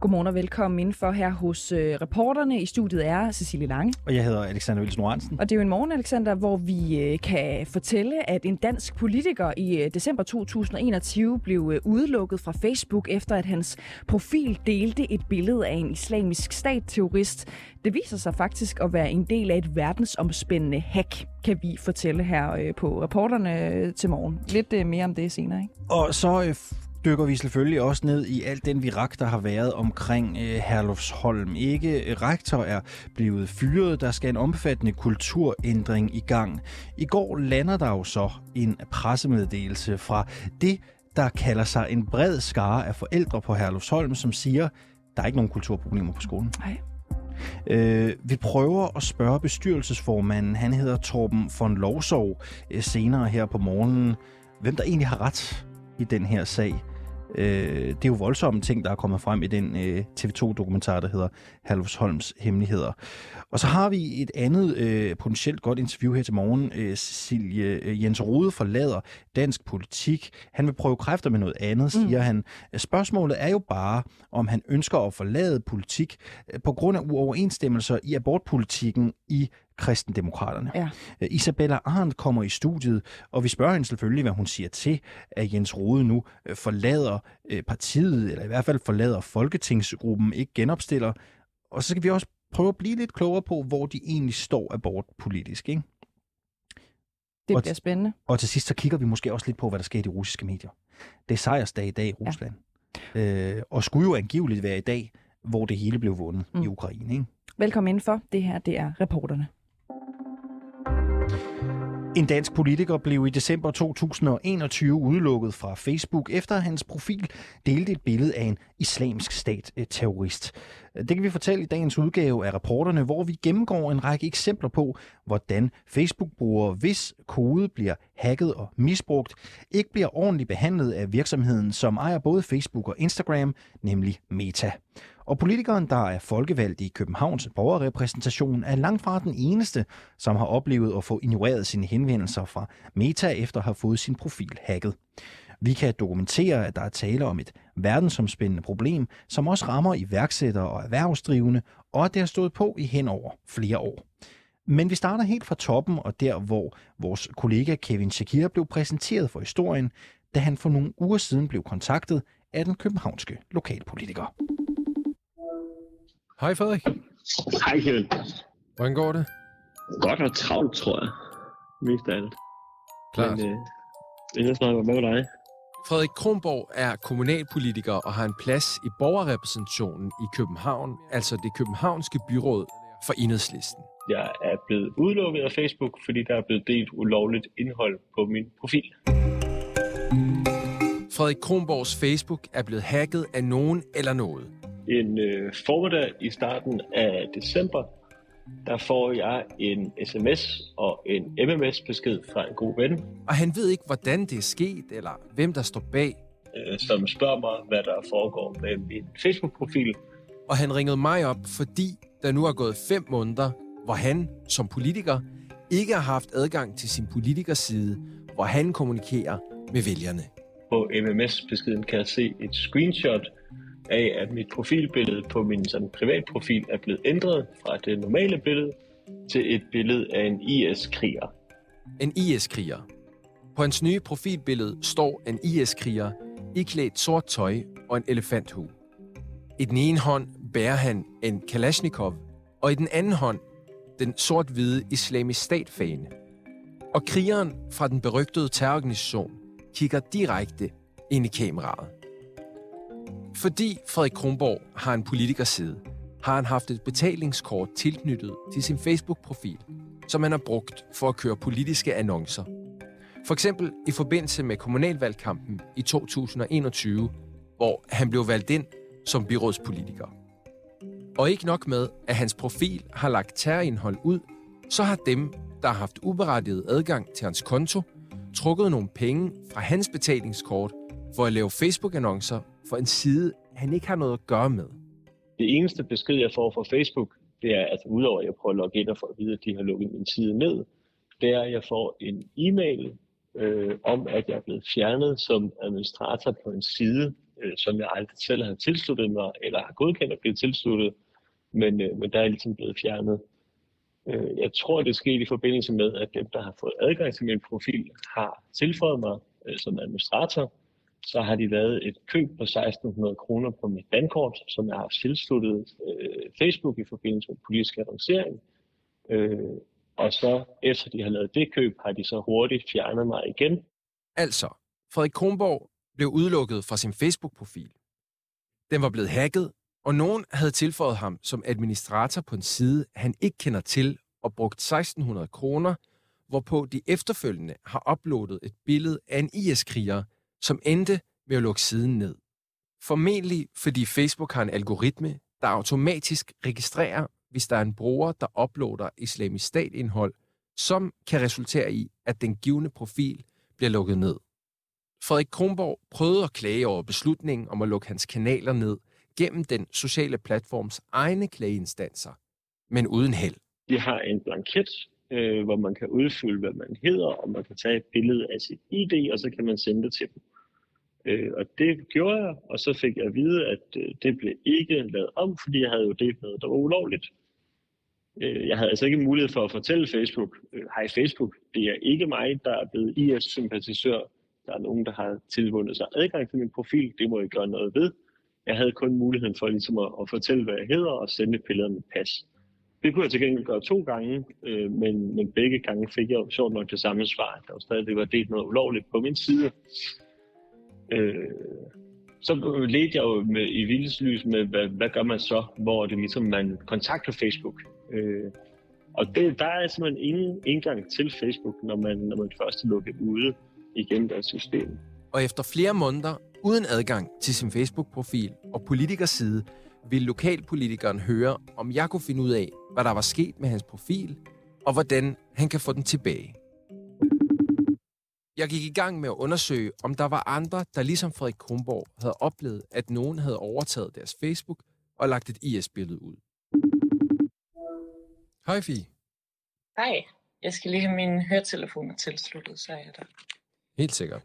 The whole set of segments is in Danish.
Godmorgen og velkommen indenfor her hos øh, reporterne. I studiet er Cecilie Lange. Og jeg hedder Alexander Wilson Oransen. Og det er jo en morgen, Alexander, hvor vi øh, kan fortælle, at en dansk politiker i øh, december 2021 blev øh, udelukket fra Facebook, efter at hans profil delte et billede af en islamisk stat-terrorist. Det viser sig faktisk at være en del af et verdensomspændende hack, kan vi fortælle her øh, på reporterne øh, til morgen. Lidt øh, mere om det senere, ikke? Og så øh, dykker vi selvfølgelig også ned i alt den virak, der har været omkring øh, Herlufsholm. Ikke øh, rektor er blevet fyret, der skal en omfattende kulturændring i gang. I går lander der jo så en pressemeddelelse fra det, der kalder sig en bred skare af forældre på Herlufsholm, som siger, der er ikke nogen kulturproblemer på skolen. Nej. Øh, vi prøver at spørge bestyrelsesformanden, han hedder Torben von Lovsov, øh, senere her på morgenen, hvem der egentlig har ret i den her sag. Øh, det er jo voldsomme ting, der er kommet frem i den øh, TV2-dokumentar, der hedder Halvsholms Hemmeligheder. Og så har vi et andet øh, potentielt godt interview her til morgen. Øh, Cecilie øh, Jens Rode forlader dansk politik. Han vil prøve kræfter med noget andet, siger mm. han. Spørgsmålet er jo bare, om han ønsker at forlade politik øh, på grund af uoverensstemmelser i abortpolitikken i kristendemokraterne. Ja. Øh, Isabella Arndt kommer i studiet, og vi spørger hende selvfølgelig, hvad hun siger til, at Jens Rode nu øh, forlader øh, partiet, eller i hvert fald forlader Folketingsgruppen, ikke genopstiller. Og så skal vi også prøve at blive lidt klogere på, hvor de egentlig står abortpolitisk. Ikke? Det Og bliver spændende. Og til sidst så kigger vi måske også lidt på, hvad der sker i de russiske medier. Det er sejrsdag i dag i Rusland. Ja. Øh, og skulle jo angiveligt være i dag, hvor det hele blev vundet mm. i Ukraine. Ikke? Velkommen indenfor. Det her, det er reporterne. En dansk politiker blev i december 2021 udelukket fra Facebook, efter hans profil delte et billede af en islamisk stat-terrorist. Det kan vi fortælle i dagens udgave af reporterne, hvor vi gennemgår en række eksempler på, hvordan Facebook-brugere, hvis kode bliver hacket og misbrugt, ikke bliver ordentligt behandlet af virksomheden, som ejer både Facebook og Instagram, nemlig Meta. Og politikeren, der er folkevalgt i Københavns borgerrepræsentation, er langt fra den eneste, som har oplevet at få ignoreret sine henvendelser fra Meta efter at have fået sin profil hacket. Vi kan dokumentere, at der er tale om et verdensomspændende problem, som også rammer iværksættere og erhvervsdrivende, og at det har stået på i hen over flere år. Men vi starter helt fra toppen, og der hvor vores kollega Kevin Shakir blev præsenteret for historien, da han for nogle uger siden blev kontaktet af den københavnske lokalpolitiker. Hej Frederik. Hej Kevin. Hvordan går det? Godt og travlt, tror jeg. Mest af alt. Klart. Men, øh, ellers hvad med dig? Frederik Kronborg er kommunalpolitiker og har en plads i borgerrepræsentationen i København, altså det københavnske byråd for enhedslisten. Jeg er blevet udelukket af Facebook, fordi der er blevet delt ulovligt indhold på min profil. Frederik Kronborgs Facebook er blevet hacket af nogen eller noget. En øh, formiddag i starten af december, der får jeg en sms og en MMS-besked fra en god ven, Og han ved ikke, hvordan det er sket, eller hvem der står bag. øh, som spørger mig, hvad der foregår med min Facebook-profil. Og han ringede mig op, fordi der nu er gået fem måneder, hvor han som politiker ikke har haft adgang til sin politikerside, hvor han kommunikerer med vælgerne. På MMS-beskeden kan jeg se et screenshot af, at mit profilbillede på min sådan, privatprofil er blevet ændret fra det normale billede til et billede af en IS-kriger. En IS-kriger. På hans nye profilbillede står en IS-kriger iklædt sort tøj og en elefanthue. I den ene hånd bærer han en Kalashnikov, og i den anden hånd den sort-hvide islamisk statfane. Og krigeren fra den berygtede terrororganisation kigger direkte ind i kameraet. Fordi Frederik Kronborg har en politikerside, har han haft et betalingskort tilknyttet til sin Facebook-profil, som han har brugt for at køre politiske annoncer. For eksempel i forbindelse med kommunalvalgkampen i 2021, hvor han blev valgt ind som byrådspolitiker. Og ikke nok med, at hans profil har lagt terrorindhold ud, så har dem, der har haft uberettiget adgang til hans konto, trukket nogle penge fra hans betalingskort for at lave Facebook-annoncer for en side, han ikke har noget at gøre med. Det eneste besked, jeg får fra Facebook, det er, at udover at jeg prøver at logge ind og få at vide, at de har lukket min side ned, det er, at jeg får en e-mail øh, om, at jeg er blevet fjernet som administrator på en side, øh, som jeg aldrig selv har tilsluttet mig, eller har godkendt at blive tilsluttet, men, øh, men der er ligesom blevet fjernet. Øh, jeg tror, det skete i forbindelse med, at dem, der har fået adgang til min profil, har tilføjet mig øh, som administrator. Så har de lavet et køb på 1600 kroner på mit bankort, som jeg har tilsluttet øh, Facebook i forbindelse med politisk annoncering. Øh, og så efter de har lavet det køb, har de så hurtigt fjernet mig igen. Altså, Frederik Kronborg blev udelukket fra sin Facebook-profil. Den var blevet hacket, og nogen havde tilføjet ham som administrator på en side, han ikke kender til, og brugt 1600 kroner, hvorpå de efterfølgende har uploadet et billede af en IS-kriger, som endte med at lukke siden ned. Formentlig fordi Facebook har en algoritme, der automatisk registrerer, hvis der er en bruger, der uploader islamisk stat-indhold, som kan resultere i, at den givende profil bliver lukket ned. Frederik Kronborg prøvede at klage over beslutningen om at lukke hans kanaler ned gennem den sociale platforms egne klageinstanser, men uden held. De har en blanket, øh, hvor man kan udfylde, hvad man hedder, og man kan tage et billede af sit ID, og så kan man sende det til dem. Øh, og det gjorde jeg, og så fik jeg at vide, at øh, det blev ikke lavet om, fordi jeg havde jo delt noget, der var ulovligt. Øh, jeg havde altså ikke mulighed for at fortælle Facebook, øh, hej Facebook, det er ikke mig, der er blevet IS-sympatisør. Der er nogen, der har tilvundet sig adgang til min profil, det må jeg gøre noget ved. Jeg havde kun muligheden for ligesom at, at fortælle, hvad jeg hedder, og sende et billede af mit pas. Det kunne jeg til gengæld gøre to gange, øh, men, men begge gange fik jeg jo sjovt nok det samme svar. Der var stadig var delt noget ulovligt på min side. Øh, så ledte jeg jo med, i vildeslys med, hvad, hvad gør man så, hvor det ligesom man kontakter Facebook. Øh, og det, der er simpelthen ingen indgang til Facebook, når man, når man først er lukket ude igennem deres system. Og efter flere måneder uden adgang til sin Facebook-profil og politikerside, ville lokalpolitikeren høre, om jeg kunne finde ud af, hvad der var sket med hans profil, og hvordan han kan få den tilbage. Jeg gik i gang med at undersøge, om der var andre, der ligesom Frederik Kronborg havde oplevet, at nogen havde overtaget deres Facebook og lagt et IS-billede ud. Hej Fie. Hej. Jeg skal lige have mine høretelefoner tilsluttet, så er jeg der. Helt sikkert.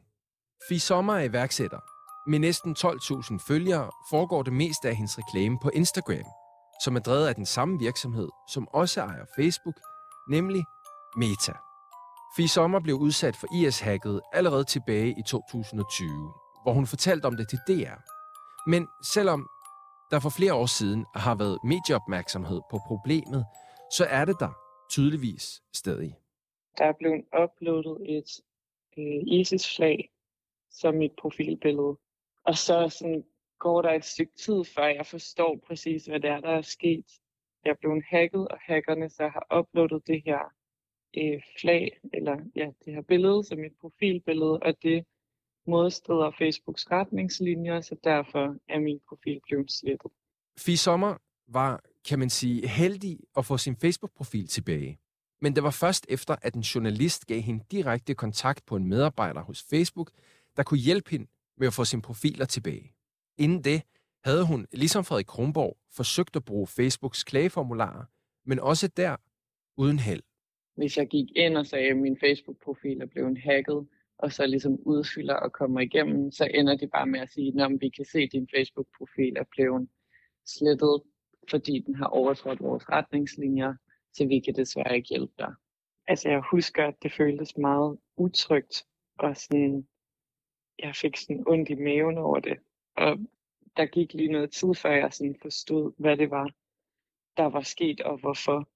Fie Sommer er iværksætter. Med næsten 12.000 følgere foregår det meste af hendes reklame på Instagram, som er drevet af den samme virksomhed, som også ejer Facebook, nemlig Meta. Fie Sommer blev udsat for IS-hacket allerede tilbage i 2020, hvor hun fortalte om det til DR. Men selvom der for flere år siden har været medieopmærksomhed på problemet, så er det der tydeligvis stadig. Der er blevet uploadet et øh, ISIS-flag som mit profilbillede. Og så sådan, går der et stykke tid, før jeg forstår præcis, hvad det er, der er sket. Jeg er blevet hacket, og hackerne så har uploadet det her øh, flag, eller ja, det her billede som mit profilbillede, og det modstrider Facebooks retningslinjer, så derfor er min profil blevet slettet. Fie Sommer var, kan man sige, heldig at få sin Facebook-profil tilbage. Men det var først efter, at en journalist gav hende direkte kontakt på en medarbejder hos Facebook, der kunne hjælpe hende med at få sine profiler tilbage. Inden det havde hun, ligesom Frederik Kronborg, forsøgt at bruge Facebooks klageformularer, men også der uden held. Hvis jeg gik ind og sagde, at min Facebook-profil er blevet hacket, og så ligesom udfylder og kommer igennem, så ender de bare med at sige, at vi kan se, at din Facebook-profil er blevet slettet, fordi den har overtrådt vores retningslinjer, så vi kan desværre ikke hjælpe dig. Altså jeg husker, at det føltes meget utrygt, og sådan, jeg fik sådan ondt i maven over det. Og der gik lige noget tid, før jeg sådan forstod, hvad det var, der var sket og hvorfor.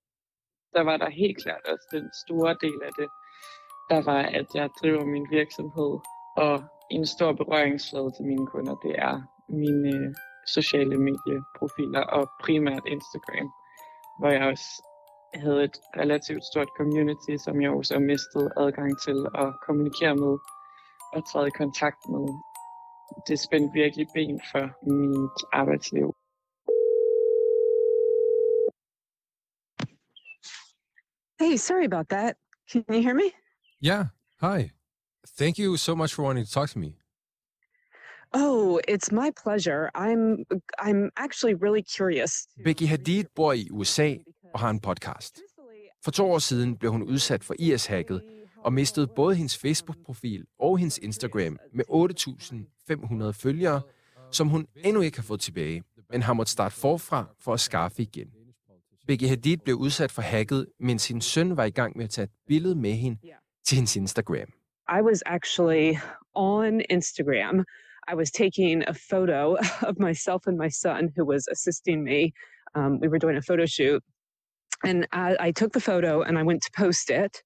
Der var der helt klart også den store del af det, der var, at jeg driver min virksomhed, og en stor berøringsflade til mine kunder, det er mine øh, sociale medieprofiler, og primært Instagram, hvor jeg også havde et relativt stort community, som jeg også mistede adgang til at kommunikere med og træde i kontakt med. Det spændte virkelig ben for mit arbejdsliv. Hey, sorry about that. Can you hear me? Yeah, hi. Thank you so much for wanting to talk to me. Oh, it's my pleasure. I'm I'm actually really curious. Becky Hadid bor i USA og har en podcast. For to år siden blev hun udsat for IS-hacket og mistede både hendes Facebook-profil og hendes Instagram med 8.500 følgere, som hun endnu ikke har fået tilbage, men har måttet starte forfra for at skaffe igen. Becky Hadid blev udsat for hacket, mens sin søn var i gang med at tage et billede med hende til hendes Instagram. I was actually on Instagram. I was taking a photo of myself and my son, who was assisting me. Um, we were doing a photo shoot. And I, I took the photo and I went to post it.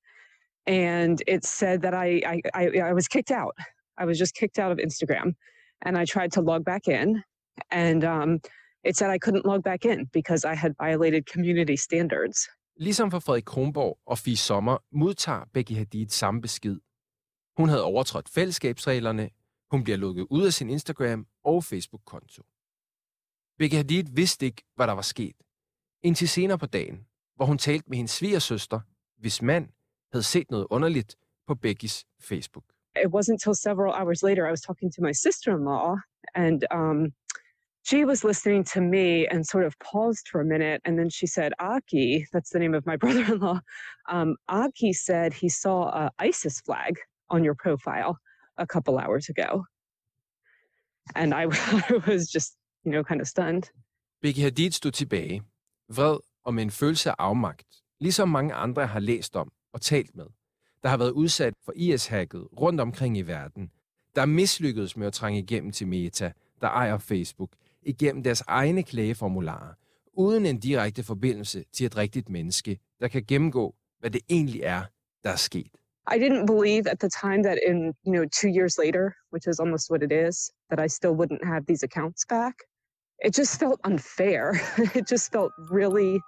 And it said that I, I, I, I was kicked out. I was just kicked out of Instagram. And I tried to log back in. And um, it said I couldn't log back in because I had violated community standards. Ligesom for Frederik Kronborg og Fie Sommer modtager Becky Hadid samme besked. Hun havde overtrådt fællesskabsreglerne, hun bliver lukket ud af sin Instagram og Facebook-konto. Becky Hadid vidste ikke, hvad der var sket. Indtil senere på dagen, hvor hun talte med hendes svigersøster, hvis mand havde set noget underligt på Beckys Facebook. It wasn't until several hours later I was talking to my sister-in-law, and um, she was listening to me and sort of paused for a minute, and then she said, "Aki, that's the name of my brother-in-law." Um, Aki said he saw a ISIS flag on your profile a couple hours ago, and I, I was just, you know, kind of stunned. Becky Hadid stod tilbage, vred og med en følelse af afmagt, ligesom mange andre har læst om og talt med, der har været udsat for IS-hacket rundt omkring i verden, der er mislykkedes med at trænge igennem til Meta, der ejer Facebook, igennem deres egne klageformularer, uden en direkte forbindelse til et rigtigt menneske, der kan gennemgå, hvad det egentlig er, der er sket. I didn't believe at the time that in you know two years later, which is almost what it is, that I still wouldn't have these accounts back. It just felt unfair. it just felt really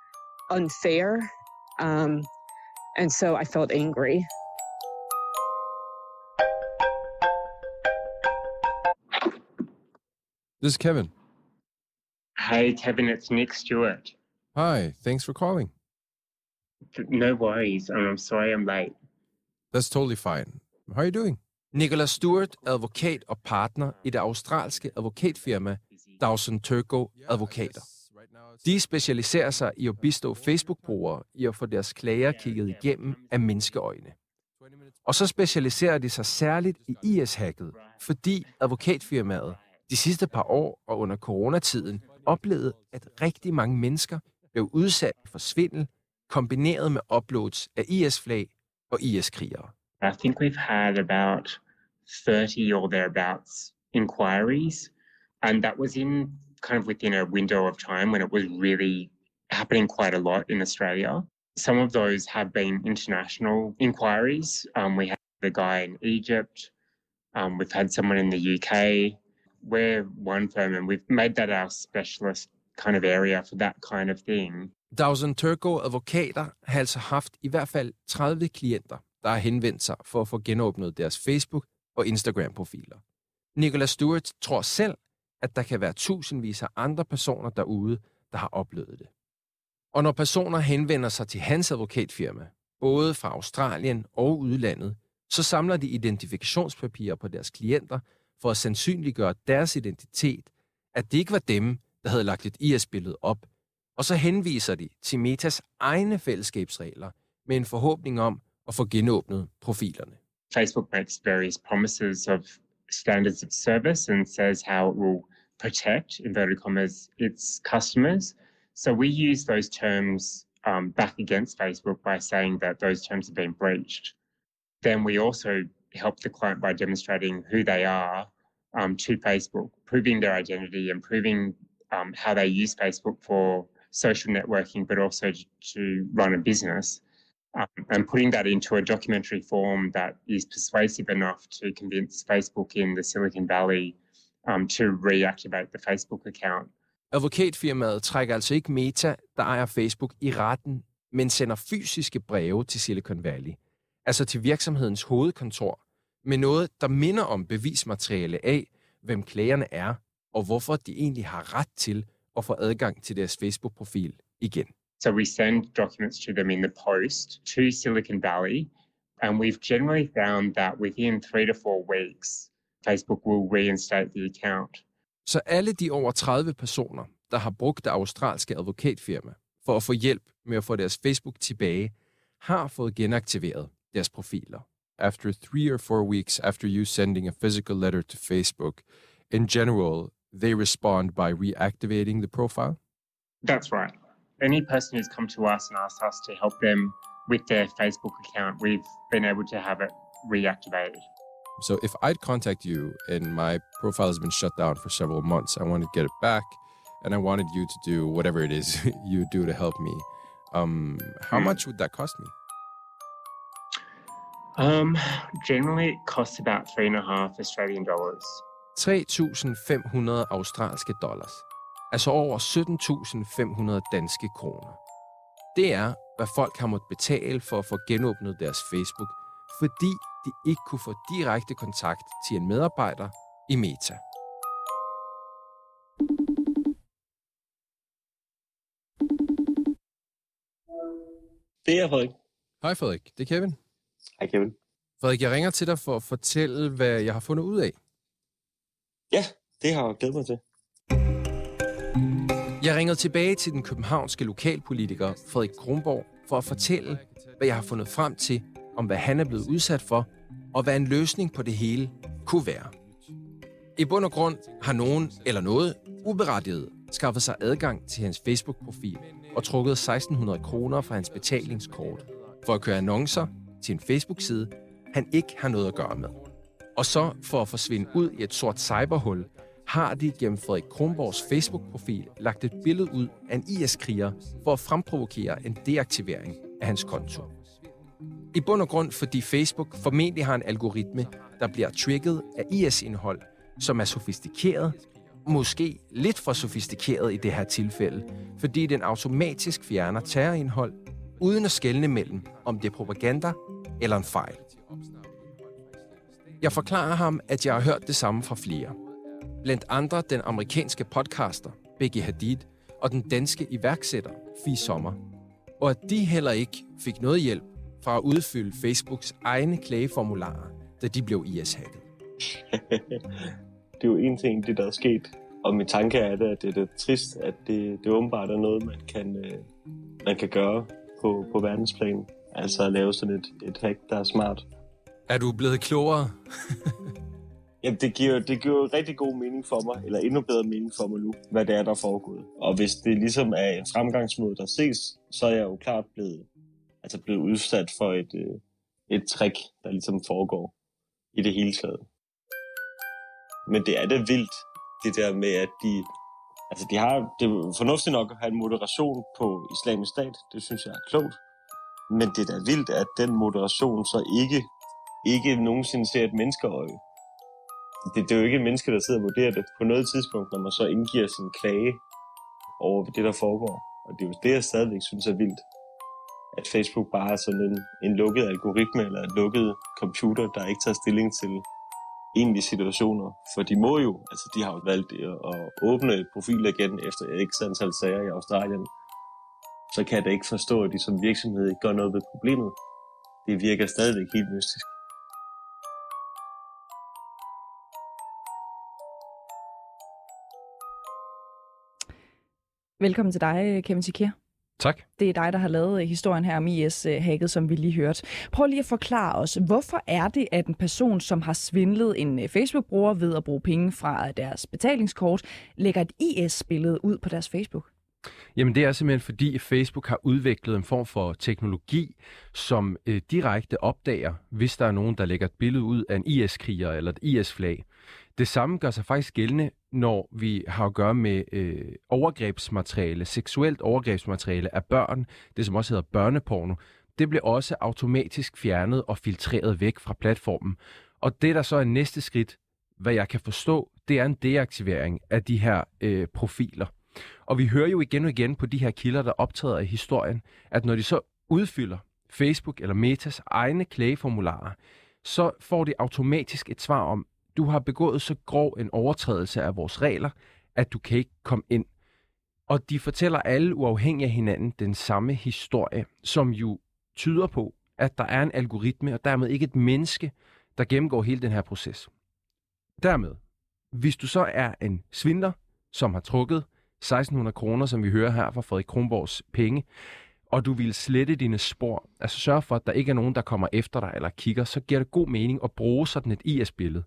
unfair, um, and so I felt angry. This is Kevin. Hey, Kevin, it's Nick Stewart. Hi, thanks for calling. No worries. I'm sorry I'm late. That's totally fine. How are you doing? Nicholas Stewart, advokat og partner i det australske advokatfirma Dawson Turco Advokater. De specialiserer sig i at bistå Facebook-brugere i at få deres klager kigget igennem af menneskeøjne. Og så specialiserer de sig særligt i IS-hacket, fordi advokatfirmaet de sidste par år og under coronatiden oplevede, at rigtig mange mennesker blev udsat for svindel, kombineret med uploads af IS-flag og IS-krigere. I think we've had about 30 or thereabouts inquiries, and that was in kind of within a window of time when it was really happening quite a lot in Australia. Some of those have been international inquiries. Um, we had a guy in Egypt. Um, we've had someone in the UK. We're one firm, and we've made that our specialist kind of area for that kind of thing. Dawson Turco advokater har altså haft i hvert fald 30 klienter, der har henvendt sig for at få genåbnet deres Facebook- og Instagram-profiler. Nicholas Stewart tror selv, at der kan være tusindvis af andre personer derude, der har oplevet det. Og når personer henvender sig til hans advokatfirma, både fra Australien og udlandet, så samler de identifikationspapirer på deres klienter for at sandsynliggøre deres identitet, at det ikke var dem, der havde lagt et IS-billede op, og så henviser de til Metas egne fællesskabsregler med en forhåbning om at få genåbnet profilerne. Facebook makes various promises of standards of service and says how it will protect, inverted commas, its customers. So we use those terms um, back against Facebook by saying that those terms have been breached. Then we also help the client by demonstrating who they are um, to Facebook, proving their identity and proving um, how they use Facebook for social networking, but also to run a business. Um, and putting that into a documentary form that is persuasive enough to convince Facebook in the Silicon Valley um, to reactivate the Facebook account. Advokatfirmaet trækker altså ikke Meta, der ejer Facebook, i retten, men sender fysiske breve til Silicon Valley, altså til virksomhedens hovedkontor, med noget, der minder om bevismateriale af, hvem klagerne er, og hvorfor de egentlig har ret til at få adgang til deres Facebook-profil igen. So we send documents to them in the post to Silicon Valley, and we've generally found that within three to four weeks, Facebook will reinstate the account. Så alle de over 30 personer, der har brugt det australske advokatfirma for at få hjælp med at få deres Facebook tilbage, har fået genaktiveret deres profiler. After three or four weeks after you sending a physical letter to Facebook, in general, they respond by reactivating the profile? That's right. Any person who's come to us and asked us to help them with their Facebook account, we've been able to have it reactivated. So if I'd contact you and my profile has been shut down for several months, I want to get it back, and I wanted you to do whatever it is you do to help me. Um, how Hmm. much would that cost me? Um, generally, it costs about three and a half Australian dollars. 3.500 australske dollars. Altså over 17.500 danske kroner. Det er, hvad folk har måttet betale for at få genåbnet deres Facebook, fordi de ikke kunne få direkte kontakt til en medarbejder i Meta. Det er Frederik. Hej Frederik, det er Kevin. Hej Kevin. Frederik, jeg ringer til dig for at fortælle, hvad jeg har fundet ud af. Ja, det har jeg glædet mig til. Jeg ringede tilbage til den københavnske lokalpolitiker Frederik Kronborg for at fortælle, hvad jeg har fundet frem til, om hvad han er blevet udsat for, og hvad en løsning på det hele kunne være. I bund og grund har nogen eller noget uberettiget skaffet sig adgang til hans Facebook-profil og trukket 1600 kroner fra hans betalingskort for at køre annoncer til en Facebook-side, han ikke har noget at gøre med. Og så for at forsvinde ud i et sort cyberhul, har de gennem Frederik Kronborgs Facebook-profil lagt et billede ud af en IS-kriger for at fremprovokere en deaktivering af hans konto. I bund og grund, fordi Facebook formentlig har en algoritme, der bliver trigget af IS-indhold, som er sofistikeret, måske lidt for sofistikeret i det her tilfælde, fordi den automatisk fjerner terrorindhold, uden at skelne mellem, om det er propaganda eller en fejl. Jeg forklarer ham, at jeg har hørt det samme fra flere. Blandt andre den amerikanske podcaster Becky Hadid og den danske iværksætter Fie Sommer. Og at de heller ikke fik noget hjælp fra at udfylde Facebooks egne klageformularer, da de blev IS-hacket. det er jo en ting, det der er sket. Og min tanke er det, at det er trist, at det, det åbenbart er noget, man kan, øh, man kan gøre på, på verdensplan. Altså at lave sådan et, et hack, der er smart. Er du blevet klogere? Jamen, det giver, det giver rigtig god mening for mig, eller endnu bedre mening for mig nu, hvad det er, der er foregået. Og hvis det ligesom er en fremgangsmåde, der ses, så er jeg jo klart blevet, altså blevet udsat for et, øh, et trick, der ligesom foregår i det hele taget. Men det er da vildt, det der med, at de... Altså, de har, det er fornuftigt nok at have en moderation på islamisk stat. Det synes jeg er klogt. Men det er da vildt, at den moderation så ikke, ikke nogensinde ser et menneskeøje. Det, det er jo ikke et menneske, der sidder og vurderer det på noget tidspunkt, når man så indgiver sin klage over det, der foregår. Og det er jo det, jeg stadigvæk synes er vildt. At Facebook bare er sådan en, en lukket algoritme eller en lukket computer, der ikke tager stilling til egentlige situationer. For de må jo, altså de har jo valgt at åbne profiler igen efter et antal sager i Australien. Så kan jeg da ikke forstå, at de som virksomhed ikke gør noget ved problemet. Det virker stadigvæk helt mystisk. Velkommen til dig, Kevin Sikir. Tak. Det er dig, der har lavet historien her om IS-hacket, som vi lige hørte. Prøv lige at forklare os, hvorfor er det, at en person, som har svindlet en Facebook-bruger ved at bruge penge fra deres betalingskort, lægger et IS-billede ud på deres Facebook? Jamen det er simpelthen fordi Facebook har udviklet en form for teknologi, som øh, direkte opdager, hvis der er nogen, der lægger et billede ud af en IS-kriger eller et IS-flag. Det samme gør sig faktisk gældende, når vi har at gøre med øh, overgrebsmateriale, seksuelt overgrebsmateriale af børn, det som også hedder børneporno. Det bliver også automatisk fjernet og filtreret væk fra platformen. Og det der så er næste skridt, hvad jeg kan forstå, det er en deaktivering af de her øh, profiler. Og vi hører jo igen og igen på de her kilder, der optræder i historien, at når de så udfylder Facebook eller Metas egne klageformularer, så får de automatisk et svar om, du har begået så grov en overtrædelse af vores regler, at du kan ikke komme ind. Og de fortæller alle uafhængig af hinanden den samme historie, som jo tyder på, at der er en algoritme, og dermed ikke et menneske, der gennemgår hele den her proces. Dermed, hvis du så er en svindler, som har trukket 1600 kroner, som vi hører her fra Frederik Kronborgs penge, og du vil slette dine spor, altså sørge for, at der ikke er nogen, der kommer efter dig eller kigger, så giver det god mening at bruge sådan et IS-billede.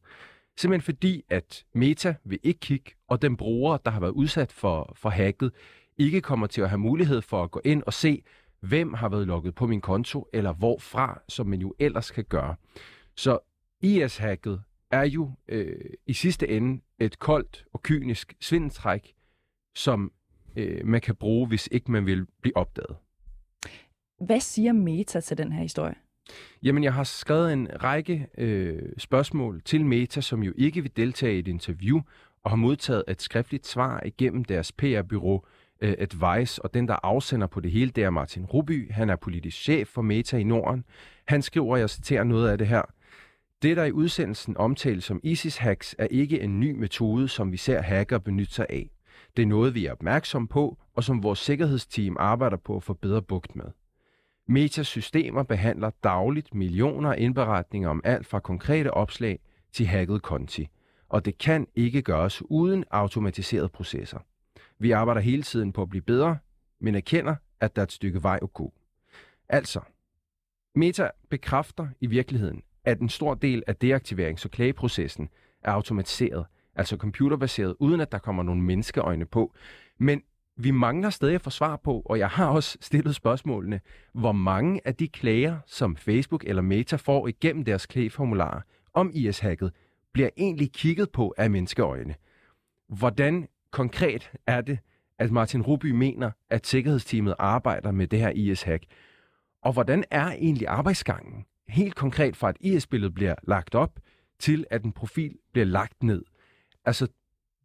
Simpelthen fordi, at Meta vil ikke kigge, og den bruger, der har været udsat for, for hacket, ikke kommer til at have mulighed for at gå ind og se, hvem har været logget på min konto, eller hvorfra, som man jo ellers kan gøre. Så IS-hacket er jo øh, i sidste ende et koldt og kynisk svindeltræk, som øh, man kan bruge, hvis ikke man vil blive opdaget. Hvad siger Meta til den her historie? Jamen, jeg har skrevet en række øh, spørgsmål til Meta, som jo ikke vil deltage i et interview, og har modtaget et skriftligt svar igennem deres PR-byrå øh, Advice, og den, der afsender på det hele, det er Martin Ruby. Han er politisk chef for Meta i Norden. Han skriver, jeg citerer noget af det her. Det, der i udsendelsen omtales som ISIS-hacks, er ikke en ny metode, som vi ser hacker benytte sig af. Det er noget, vi er opmærksom på, og som vores sikkerhedsteam arbejder på at få bedre bugt med. Metas systemer behandler dagligt millioner af indberetninger om alt fra konkrete opslag til hacket konti, og det kan ikke gøres uden automatiserede processer. Vi arbejder hele tiden på at blive bedre, men erkender, at der er et stykke vej at gå. Altså, Meta bekræfter i virkeligheden, at en stor del af deaktiverings- og klageprocessen er automatiseret, altså computerbaseret, uden at der kommer nogle menneskeøjne på. Men vi mangler stadig at få svar på, og jeg har også stillet spørgsmålene, hvor mange af de klager, som Facebook eller Meta får igennem deres klageformularer om IS-hacket, bliver egentlig kigget på af menneskeøjne. Hvordan konkret er det, at Martin Ruby mener, at sikkerhedsteamet arbejder med det her IS-hack? Og hvordan er egentlig arbejdsgangen? Helt konkret fra at IS-billede bliver lagt op, til at en profil bliver lagt ned. Altså,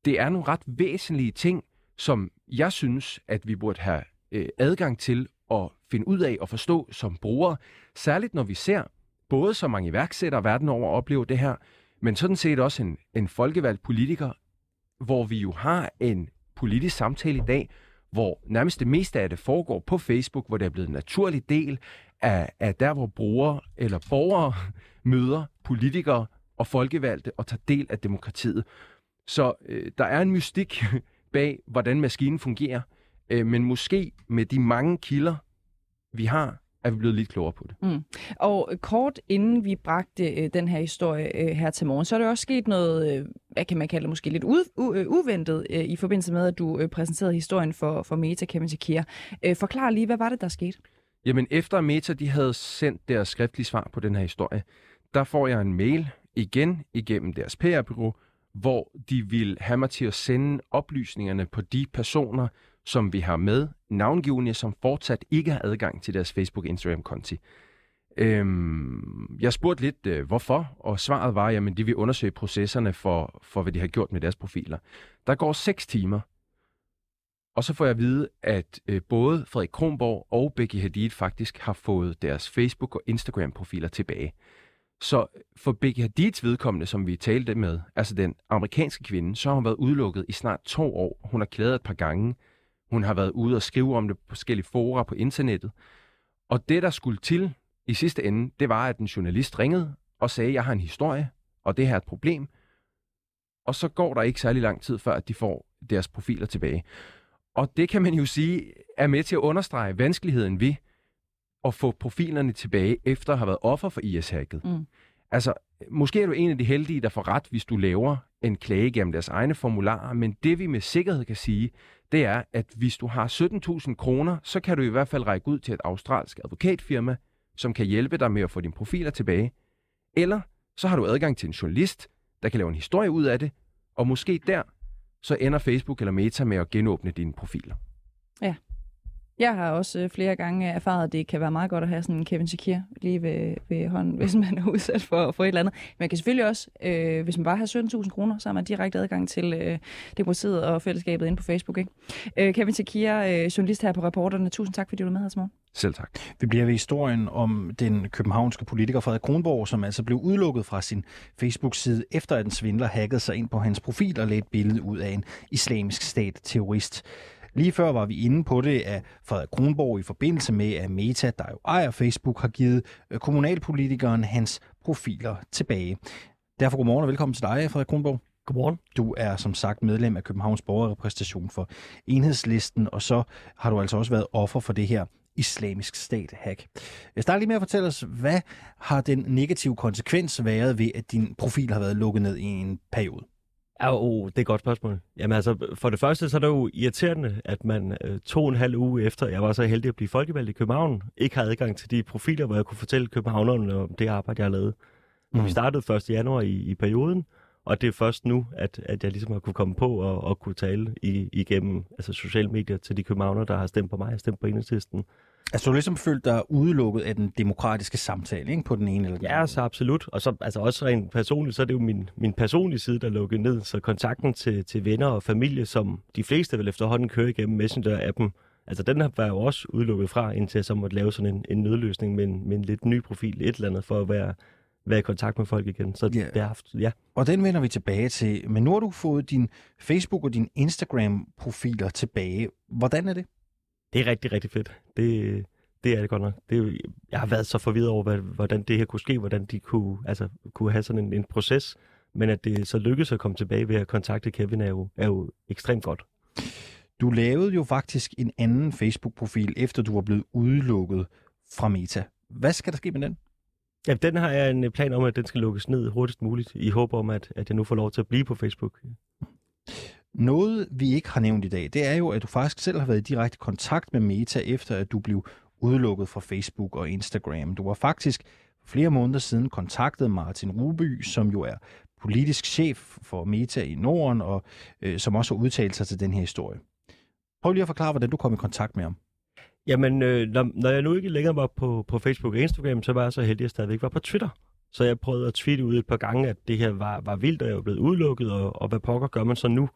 det er nogle ret væsentlige ting, som jeg synes, at vi burde have øh, adgang til at finde ud af og forstå som brugere. Særligt når vi ser både så mange iværksættere verden over opleve det her, men sådan set også en, en folkevalgt politiker, hvor vi jo har en politisk samtale i dag, hvor nærmest det meste af det foregår på Facebook, hvor det er blevet en naturlig del af, af der, hvor brugere eller borgere møder politikere og folkevalgte og tager del af demokratiet. Så øh, der er en mystik bag, hvordan maskinen fungerer, øh, men måske med de mange kilder, vi har, er vi blevet lidt klogere på det. Mm. Og kort inden vi bragte øh, den her historie øh, her til morgen, så er der også sket noget, øh, hvad kan man kalde det, måske lidt u- u- øh, uventet øh, i forbindelse med, at du øh, præsenterede historien for, for Meta Kevin Shakir. Øh, forklar lige, hvad var det, der skete? Jamen, efter Meta de havde sendt deres skriftlige svar på den her historie, der får jeg en mail igen igennem deres PR-byrå, hvor de vil have mig til at sende oplysningerne på de personer, som vi har med, navngivende, som fortsat ikke har adgang til deres Facebook-Instagram-konti. Øhm, jeg spurgte lidt, øh, hvorfor, og svaret var, at de vil undersøge processerne for, for, hvad de har gjort med deres profiler. Der går 6 timer, og så får jeg at vide, at øh, både Frederik Kronborg og Becky Hadid faktisk har fået deres Facebook- og Instagram-profiler tilbage. Så for Becky Hadids vedkommende, som vi talte med, altså den amerikanske kvinde, så har hun været udelukket i snart to år. Hun har klædet et par gange. Hun har været ude og skrive om det på forskellige fora på internettet. Og det, der skulle til i sidste ende, det var, at en journalist ringede og sagde, jeg har en historie, og det her er et problem. Og så går der ikke særlig lang tid, før at de får deres profiler tilbage. Og det kan man jo sige er med til at understrege vanskeligheden ved at få profilerne tilbage, efter at have været offer for IS-hacket. Mm. Altså, måske er du en af de heldige, der får ret, hvis du laver en klage gennem deres egne formularer, men det vi med sikkerhed kan sige, det er, at hvis du har 17.000 kroner, så kan du i hvert fald række ud til et australsk advokatfirma, som kan hjælpe dig med at få dine profiler tilbage. Eller så har du adgang til en journalist, der kan lave en historie ud af det, og måske der, så ender Facebook eller Meta med at genåbne dine profiler. Ja. Jeg har også øh, flere gange erfaret, at det kan være meget godt at have sådan en Kevin Shakir lige ved, ved hånden, hvis man er udsat for, for et eller andet. Men man kan selvfølgelig også, øh, hvis man bare har 17.000 kroner, så har man direkte adgang til øh, demokratiet og fællesskabet inde på Facebook. Ikke? Øh, Kevin Shakir, øh, journalist her på Reporterne, tusind tak, fordi du var med her morgen. Selv tak. Vi bliver ved historien om den københavnske politiker Frederik Kronborg, som altså blev udelukket fra sin Facebook-side, efter at en svindler hackede sig ind på hans profil og lagde et billede ud af en islamisk stat-terrorist. Lige før var vi inde på det, at Frederik Kronborg i forbindelse med, at Meta, der jo ejer Facebook, har givet øh, kommunalpolitikeren hans profiler tilbage. Derfor godmorgen og velkommen til dig, Frederik Kronborg. Godmorgen. Du er som sagt medlem af Københavns Borgerrepræsentation for Enhedslisten, og så har du altså også været offer for det her islamisk stat-hack. Jeg starter lige med at fortælle os, hvad har den negative konsekvens været ved, at din profil har været lukket ned i en periode? Ja, oh, det er et godt spørgsmål. Jamen altså, for det første så er det jo irriterende, at man øh, to og en halv uge efter, jeg var så heldig at blive folkevalgt i København, ikke har adgang til de profiler, hvor jeg kunne fortælle københavnerne om det arbejde, jeg har lavet. Mm. Vi startede 1. januar i, i perioden, og det er først nu, at, at jeg ligesom har kunne komme på og, og kunne tale i, igennem altså sociale medier til de københavner, der har stemt på mig og stemt på enhedslisten. Altså du har ligesom følt dig udelukket af den demokratiske samtale, ikke? På den ene eller den Ja, så absolut. Og så altså også rent personligt, så er det jo min, min personlige side, der er lukket ned. Så kontakten til, til venner og familie, som de fleste vil efterhånden køre igennem Messenger-appen, altså den har jeg jo også udelukket fra, indtil jeg så måtte lave sådan en, en nødløsning med en, med en lidt ny profil, et eller andet, for at være, være i kontakt med folk igen. Så Ja. det har haft, ja. Og den vender vi tilbage til. Men nu har du fået din Facebook og din Instagram-profiler tilbage. Hvordan er det? Det er rigtig, rigtig fedt. Det, det er det godt nok. Det, jeg har været så forvirret over, hvordan det her kunne ske, hvordan de kunne, altså, kunne have sådan en, en proces, men at det så lykkedes at komme tilbage ved at kontakte Kevin er jo, er jo ekstremt godt. Du lavede jo faktisk en anden Facebook-profil, efter du var blevet udelukket fra Meta. Hvad skal der ske med den? Ja, den har jeg en plan om, at den skal lukkes ned hurtigst muligt, i håb om, at, at jeg nu får lov til at blive på Facebook. Noget, vi ikke har nævnt i dag, det er jo, at du faktisk selv har været i direkte kontakt med Meta, efter at du blev udelukket fra Facebook og Instagram. Du var faktisk flere måneder siden kontaktet Martin Ruby, som jo er politisk chef for Meta i Norden, og øh, som også har udtalt sig til den her historie. Prøv lige at forklare, hvordan du kom i kontakt med ham. Jamen, øh, når, når jeg nu ikke længere var på, på Facebook og Instagram, så var jeg så heldig, at jeg stadigvæk var på Twitter. Så jeg prøvede at tweete ud et par gange, at det her var, var vildt, og jeg var blevet udelukket, og, og hvad pokker gør man så nu?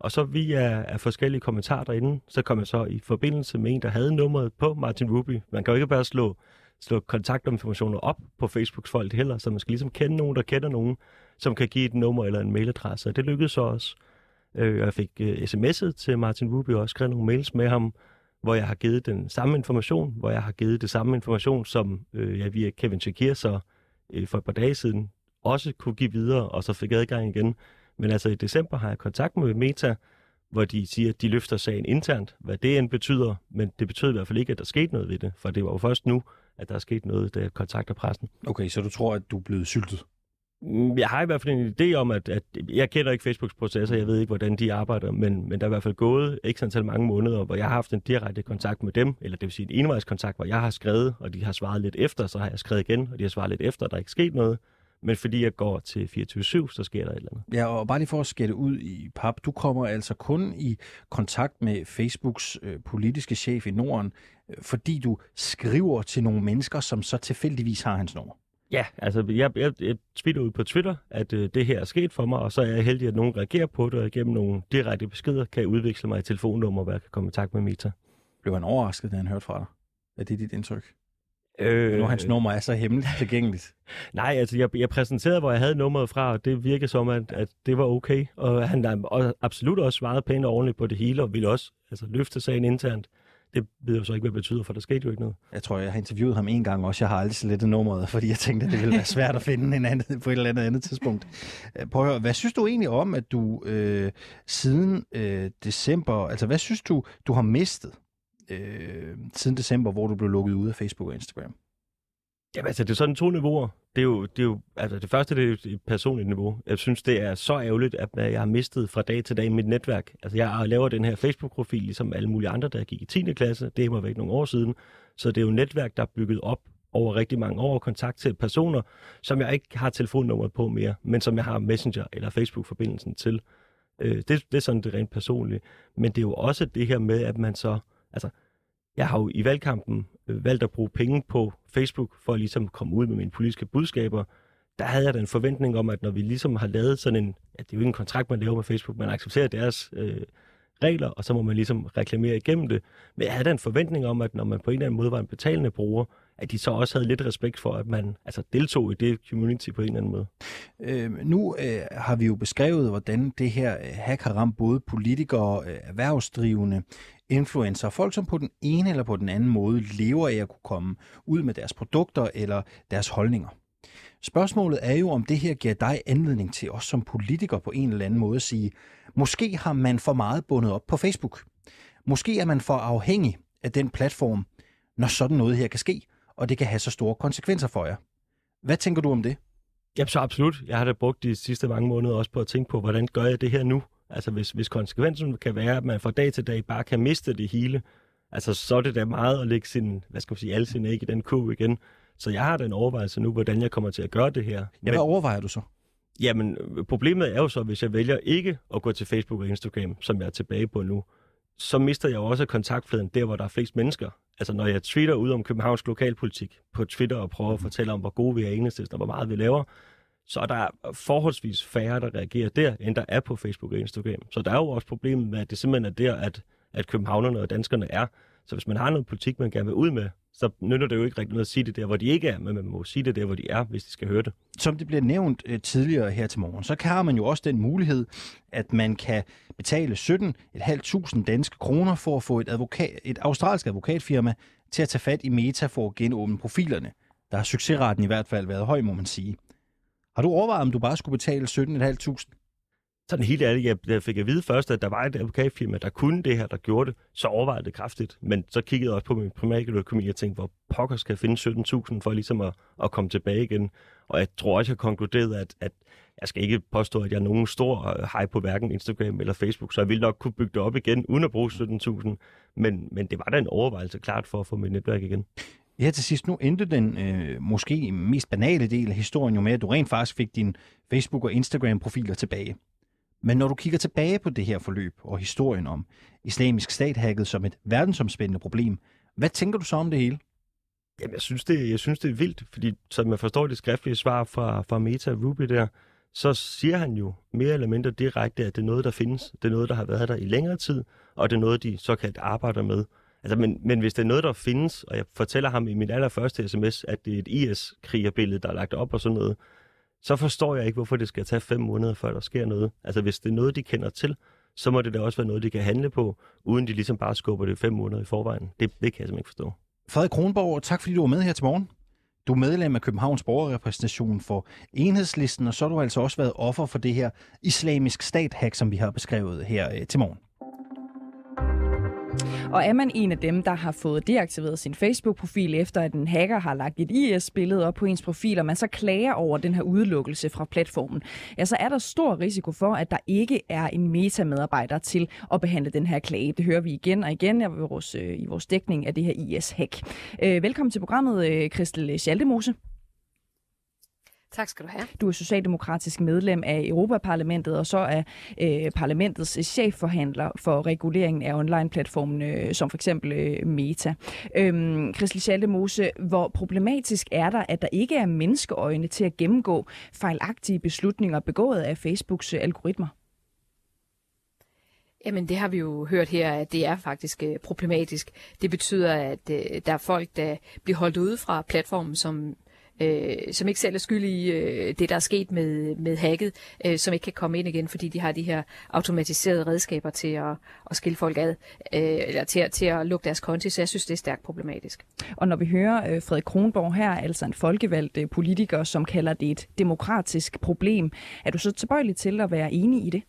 Og så via af forskellige kommentarer derinde, så kom jeg så i forbindelse med en, der havde nummeret på Martin Ruby. Man kan jo ikke bare slå, slå kontaktinformationer op på Facebooks folk heller, så man skal ligesom kende nogen, der kender nogen, som kan give et nummer eller en mailadresse. Og det lykkedes så også. Øh, jeg fik øh, sms'et til Martin Ruby og også skrevet nogle mails med ham, hvor jeg har givet den samme information, hvor jeg har givet det samme information, som øh, jeg via Kevin Shakir så øh, for et par dage siden også kunne give videre, og så fik adgang igen. Men altså i december har jeg kontakt med Meta, hvor de siger, at de løfter sagen internt, hvad det end betyder, men det betyder i hvert fald ikke, at der skete noget ved det, for det var jo først nu, at der er sket noget, da jeg kontakter pressen. Okay, så du tror, at du er blevet syltet? Mm, Jeg har i hvert fald en idé om, at, at jeg kender ikke Facebooks processer, jeg ved ikke, hvordan de arbejder, men, men der er i hvert fald gået ikke antal mange måneder, hvor jeg har haft en direkte kontakt med dem, eller det vil sige en envejskontakt, hvor jeg har skrevet, og de har svaret lidt efter, så har jeg skrevet igen, og de har svaret lidt efter, og der er ikke sket noget. Men fordi jeg går til 24-7, så sker der et eller andet. Ja, og bare lige for at skætte ud i pap, du kommer altså kun i kontakt med Facebooks øh, politiske chef i Norden, øh, fordi du skriver til nogle mennesker, som så tilfældigvis har hans nummer. Ja, altså jeg, jeg, jeg tweeter ud på Twitter, at øh, det her er sket for mig, og så er jeg heldig, at nogen reagerer på det, og igennem nogle direkte beskeder kan jeg udveksle mig i telefonnummer, hvor jeg kan komme i kontakt med Meta. Blev han overrasket, da han hørte fra dig? Er det dit indtryk? Øh, Nu hans nummer er så hemmeligt tilgængeligt. Nej, altså jeg, jeg præsenterede, hvor jeg havde nummeret fra, og det virkede som, at, at det var okay. Og han og absolut også svaret pænt og ordentligt på det hele, og ville også altså, løfte sagen internt. Det ved jeg jo så ikke, hvad det betyder, for der skete jo ikke noget. Jeg tror, jeg har interviewet ham en gang også. Jeg har aldrig slettet nummeret, fordi jeg tænkte, at det ville være svært at finde en anden, på et eller andet, andet tidspunkt. Øh, Prøv at høre, hvad synes du egentlig om, at du øh, siden øh, december, altså hvad synes du, du har mistet øh, siden december, hvor du blev lukket ud af Facebook og Instagram? Jamen altså, det er sådan to niveauer. Det er jo, det er jo altså det første, det er jo et personligt niveau. Jeg synes, det er så ærgerligt, at jeg har mistet fra dag til dag mit netværk. Altså, jeg laver den her Facebook-profil, ligesom alle mulige andre, der gik i 10. klasse. Det var væk nogle år siden. Så det er jo et netværk, der er bygget op over rigtig mange år, kontakt til personer, som jeg ikke har telefonnummeret på mere, men som jeg har Messenger eller Facebook-forbindelsen til. Øh, det, det er sådan det rent personlige. Men det er jo også det her med, at man så... Altså, jeg har jo i valgkampen øh, valgt at bruge penge på Facebook for at ligesom komme ud med mine politiske budskaber. Der havde jeg da en forventning om, at når vi ligesom har lavet sådan en, ja, det er jo ikke en kontrakt, man laver med Facebook, man accepterer deres øh, regler, og så må man ligesom reklamere igennem det. Men jeg havde da en forventning om, at når man på en eller anden måde var en betalende bruger, at de så også havde lidt respekt for, at man altså, deltog i det community på en eller anden måde. Øh, nu øh, har vi jo beskrevet, hvordan det her øh, hack har ramt både politikere, øh, erhvervsdrivende, influencer, folk som på den ene eller på den anden måde lever af at kunne komme ud med deres produkter eller deres holdninger. Spørgsmålet er jo, om det her giver dig anledning til os som politiker på en eller anden måde at sige, måske har man for meget bundet op på Facebook. Måske er man for afhængig af den platform, når sådan noget her kan ske, og det kan have så store konsekvenser for jer. Hvad tænker du om det? Ja, så absolut. Jeg har da brugt de sidste mange måneder også på at tænke på, hvordan gør jeg det her nu? Altså hvis, hvis konsekvensen kan være, at man fra dag til dag bare kan miste det hele, altså så er det da meget at lægge sin, hvad skal man sige, alle sine æg i den ku igen. Så jeg har den overvejelse nu, hvordan jeg kommer til at gøre det her. Ja, hvad overvejer du så? Jamen, problemet er jo så, hvis jeg vælger ikke at gå til Facebook og Instagram, som jeg er tilbage på nu, så mister jeg jo også kontaktfladen der, hvor der er flest mennesker. Altså når jeg tweeter ud om Københavns lokalpolitik på Twitter og prøver at fortælle om, hvor gode vi er enhedslisten og hvor meget vi laver, så er der forholdsvis færre, der reagerer der, end der er på Facebook og Instagram. Så der er jo også problemet med, at det simpelthen er der, at, at københavnerne og danskerne er. Så hvis man har noget politik, man gerne vil ud med, så nytter det jo ikke rigtig noget at sige det der, hvor de ikke er, men man må sige det der, hvor de er, hvis de skal høre det. Som det bliver nævnt øh, tidligere her til morgen, så har man jo også den mulighed, at man kan betale 17.500 danske kroner for at få et, advokat, et australsk advokatfirma til at tage fat i Meta for at genåbne profilerne. Der har succesraten i hvert fald været høj, må man sige. Har du overvejet, om du bare skulle betale 17.500? sådan helt ærligt, jeg, jeg fik at vide først, at der var et advokatfirma, der kunne det her, der gjorde det, så overvejede det kraftigt. Men så kiggede jeg også på min primærøkonomi og tænkte, hvor pokker skal jeg finde 17.000 for ligesom at, at komme tilbage igen. Og jeg tror også, jeg konkluderede, at, at jeg skal ikke påstå, at jeg er nogen stor øh, hej på hverken Instagram eller Facebook, så jeg ville nok kunne bygge det op igen, uden at bruge 17.000. Men, men det var da en overvejelse klart for at få mit netværk igen. Ja, til sidst. Nu endte den øh, måske mest banale del af historien jo med, at du rent faktisk fik dine Facebook- og Instagram-profiler tilbage. Men når du kigger tilbage på det her forløb og historien om islamisk stat hacket som et verdensomspændende problem, hvad tænker du så om det hele? Jamen, jeg synes, det, jeg synes, det er vildt, fordi som man forstår det skriftlige svar fra, fra Meta Ruby der, så siger han jo mere eller mindre direkte, at det er noget, der findes. Det er noget, der har været der i længere tid, og det er noget, de såkaldt arbejder med. Altså, men, men hvis det er noget, der findes, og jeg fortæller ham i min allerførste sms, at det er et IS-krigerbillede, der er lagt op og sådan noget, så forstår jeg ikke, hvorfor det skal tage fem måneder, før der sker noget. Altså hvis det er noget, de kender til, så må det da også være noget, de kan handle på, uden de ligesom bare skubber det fem måneder i forvejen. Det, det kan jeg simpelthen ikke forstå. Frederik Kronborg, tak fordi du var med her til morgen. Du er medlem af Københavns Borgerrepræsentation for Enhedslisten, og så har du altså også været offer for det her islamisk stat-hack, som vi har beskrevet her øh, til morgen. Og er man en af dem, der har fået deaktiveret sin Facebook-profil, efter at en hacker har lagt et IS-billede op på ens profil, og man så klager over den her udelukkelse fra platformen, ja, så er der stor risiko for, at der ikke er en metamedarbejder til at behandle den her klage. Det hører vi igen og igen i vores, øh, i vores dækning af det her IS-hack. Øh, velkommen til programmet, øh, Christel Schaldemose. Tak skal du have. Du er socialdemokratisk medlem af Europaparlamentet, og så er øh, parlamentets chefforhandler for reguleringen af online-platformen, øh, som for eksempel øh, Meta. Øhm, Christel Schaldemose, hvor problematisk er der, at der ikke er menneskeøjne til at gennemgå fejlagtige beslutninger begået af Facebooks øh, algoritmer? Jamen det har vi jo hørt her, at det er faktisk øh, problematisk. Det betyder, at øh, der er folk, der bliver holdt ude fra platformen, som øh, som ikke selv er skyld i øh, det, der er sket med, med hacket, øh, som ikke kan komme ind igen, fordi de har de her automatiserede redskaber til at, at skille folk ad, øh, eller til, til at lukke deres konti, så jeg synes, det er stærkt problematisk. Og når vi hører øh, Frederik Kronborg her, altså en folkevalgt øh, politiker, som kalder det et demokratisk problem, er du så tilbøjelig til at være enig i det?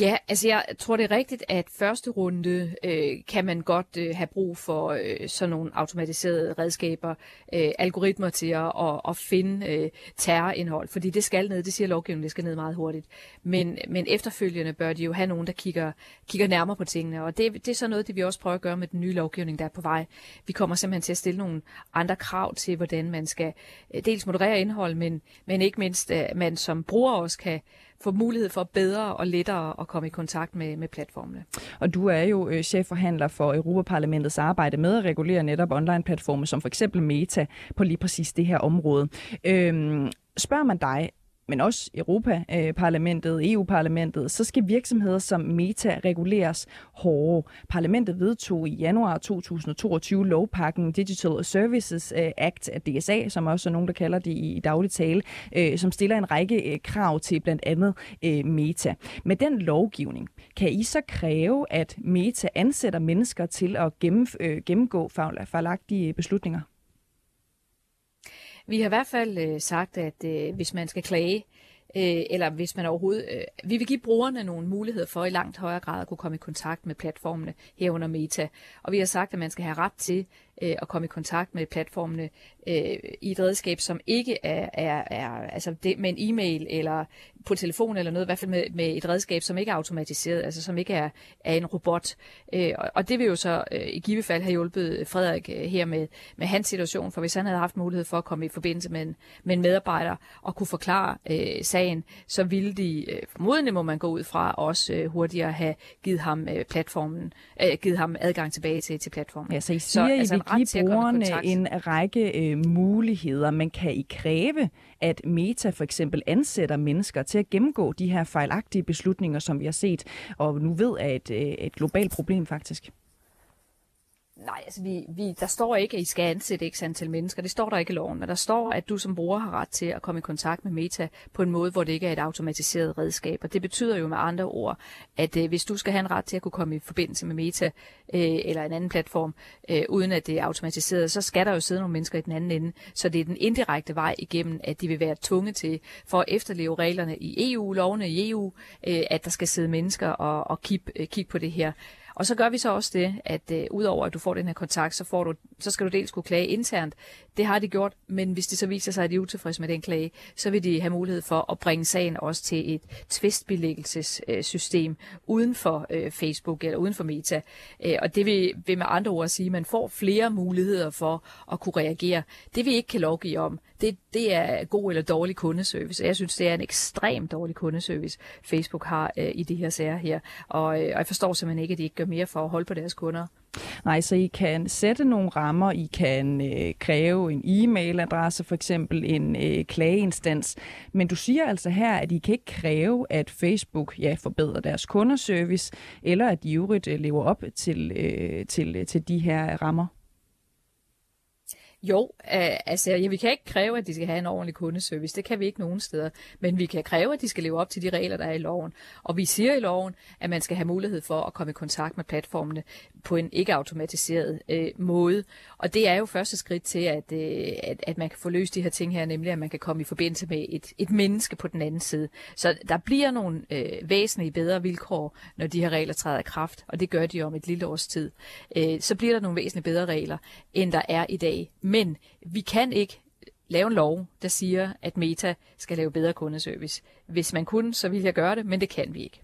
Ja, altså jeg tror det er rigtigt, at første runde øh, kan man godt øh, have brug for øh, sådan nogle automatiserede redskaber, øh, algoritmer til at, at, at finde øh, terrorindhold, fordi det skal ned, det siger lovgivningen, det skal ned meget hurtigt. Men, men efterfølgende bør de jo have nogen, der kigger, kigger nærmere på tingene, og det, det er så noget, det vi også prøver at gøre med den nye lovgivning, der er på vej. Vi kommer simpelthen til at stille nogle andre krav til, hvordan man skal øh, dels moderere indhold, men, men ikke mindst, at man som bruger også kan få mulighed for bedre og lettere at komme i kontakt med, med platformene. Og du er jo øh, chefforhandler for Europaparlamentets arbejde med at regulere netop online-platforme, som for eksempel Meta, på lige præcis det her område. Øhm, spørger man dig, men også Europaparlamentet, øh, EU-parlamentet, så skal virksomheder som Meta reguleres hårdere. Parlamentet vedtog i januar 2022 lovpakken Digital Services øh, Act af DSA, som også er nogen, der kalder det i daglig tale, øh, som stiller en række krav til blandt andet Meta. Med den lovgivning kan I så kræve, at Meta ansætter mennesker til at gennemgå fejlagtige beslutninger? Vi har i hvert fald øh, sagt, at øh, hvis man skal klage øh, eller hvis man overhovedet... Øh, vi vil give brugerne nogle muligheder for i langt højere grad at kunne komme i kontakt med platformene herunder Meta. Og vi har sagt, at man skal have ret til øh, at komme i kontakt med platformene øh, i et redskab, som ikke er, er, er altså det, med en e-mail eller på telefon eller noget, i hvert fald med, med et redskab, som ikke er automatiseret, altså som ikke er, er en robot. Øh, og, det vil jo så øh, i givet fald have hjulpet Frederik øh, her med, med hans situation, for hvis han havde haft mulighed for at komme i forbindelse med en, med en medarbejder og kunne forklare øh, sagen, så ville de, øh, formodentlig må man gå ud fra, også øh, hurtigere have givet ham øh, platformen, øh, givet ham adgang tilbage til, til platformen. Ja, så I siger, så, altså, I vil give brugerne en række øh, muligheder, men kan I kræve, at Meta for eksempel ansætter mennesker til at gennemgå de her fejlagtige beslutninger, som vi har set, og nu ved er et, øh, et globalt problem faktisk? Nej, altså vi, vi, der står ikke, at I skal ansætte x antal mennesker. Det står der ikke i loven, men der står, at du som bruger har ret til at komme i kontakt med Meta på en måde, hvor det ikke er et automatiseret redskab. Og det betyder jo med andre ord, at øh, hvis du skal have en ret til at kunne komme i forbindelse med Meta øh, eller en anden platform, øh, uden at det er automatiseret, så skal der jo sidde nogle mennesker i den anden ende. Så det er den indirekte vej igennem, at de vil være tvunget til, for at efterleve reglerne i EU, lovene i EU, øh, at der skal sidde mennesker og, og kigge, øh, kig på det her. Og så gør vi så også det, at øh, udover at du får den her kontakt, så, får du, så skal du dels kunne klage internt. Det har de gjort, men hvis det så viser sig, at de er utilfredse med den klage, så vil de have mulighed for at bringe sagen også til et tvistbelæggelsessystem uden for øh, Facebook eller uden for Meta. Øh, og det vil, vil med andre ord sige, at man får flere muligheder for at kunne reagere. Det vi ikke kan lovgive om, det, det er god eller dårlig kundeservice. Jeg synes, det er en ekstremt dårlig kundeservice, Facebook har øh, i de her sager her. Og, øh, og jeg forstår simpelthen ikke, at de ikke gør mere for at holde på deres kunder. Nej, så I kan sætte nogle rammer, I kan øh, kræve en e-mailadresse, for eksempel en øh, klageinstans, men du siger altså her, at I kan ikke kræve, at Facebook ja, forbedrer deres kundeservice, eller at de øvrigt øh, lever op til, øh, til, øh, til de her rammer. Jo, øh, altså ja, vi kan ikke kræve, at de skal have en ordentlig kundeservice. Det kan vi ikke nogen steder. Men vi kan kræve, at de skal leve op til de regler, der er i loven. Og vi siger i loven, at man skal have mulighed for at komme i kontakt med platformene på en ikke-automatiseret øh, måde. Og det er jo første skridt til, at, øh, at, at man kan få løst de her ting her, nemlig at man kan komme i forbindelse med et, et menneske på den anden side. Så der bliver nogle øh, væsentlige bedre vilkår, når de her regler træder i kraft, og det gør de om et lille års tid. Øh, så bliver der nogle væsentlige bedre regler, end der er i dag. Men vi kan ikke lave en lov, der siger, at Meta skal lave bedre kundeservice. Hvis man kunne, så ville jeg gøre det, men det kan vi ikke.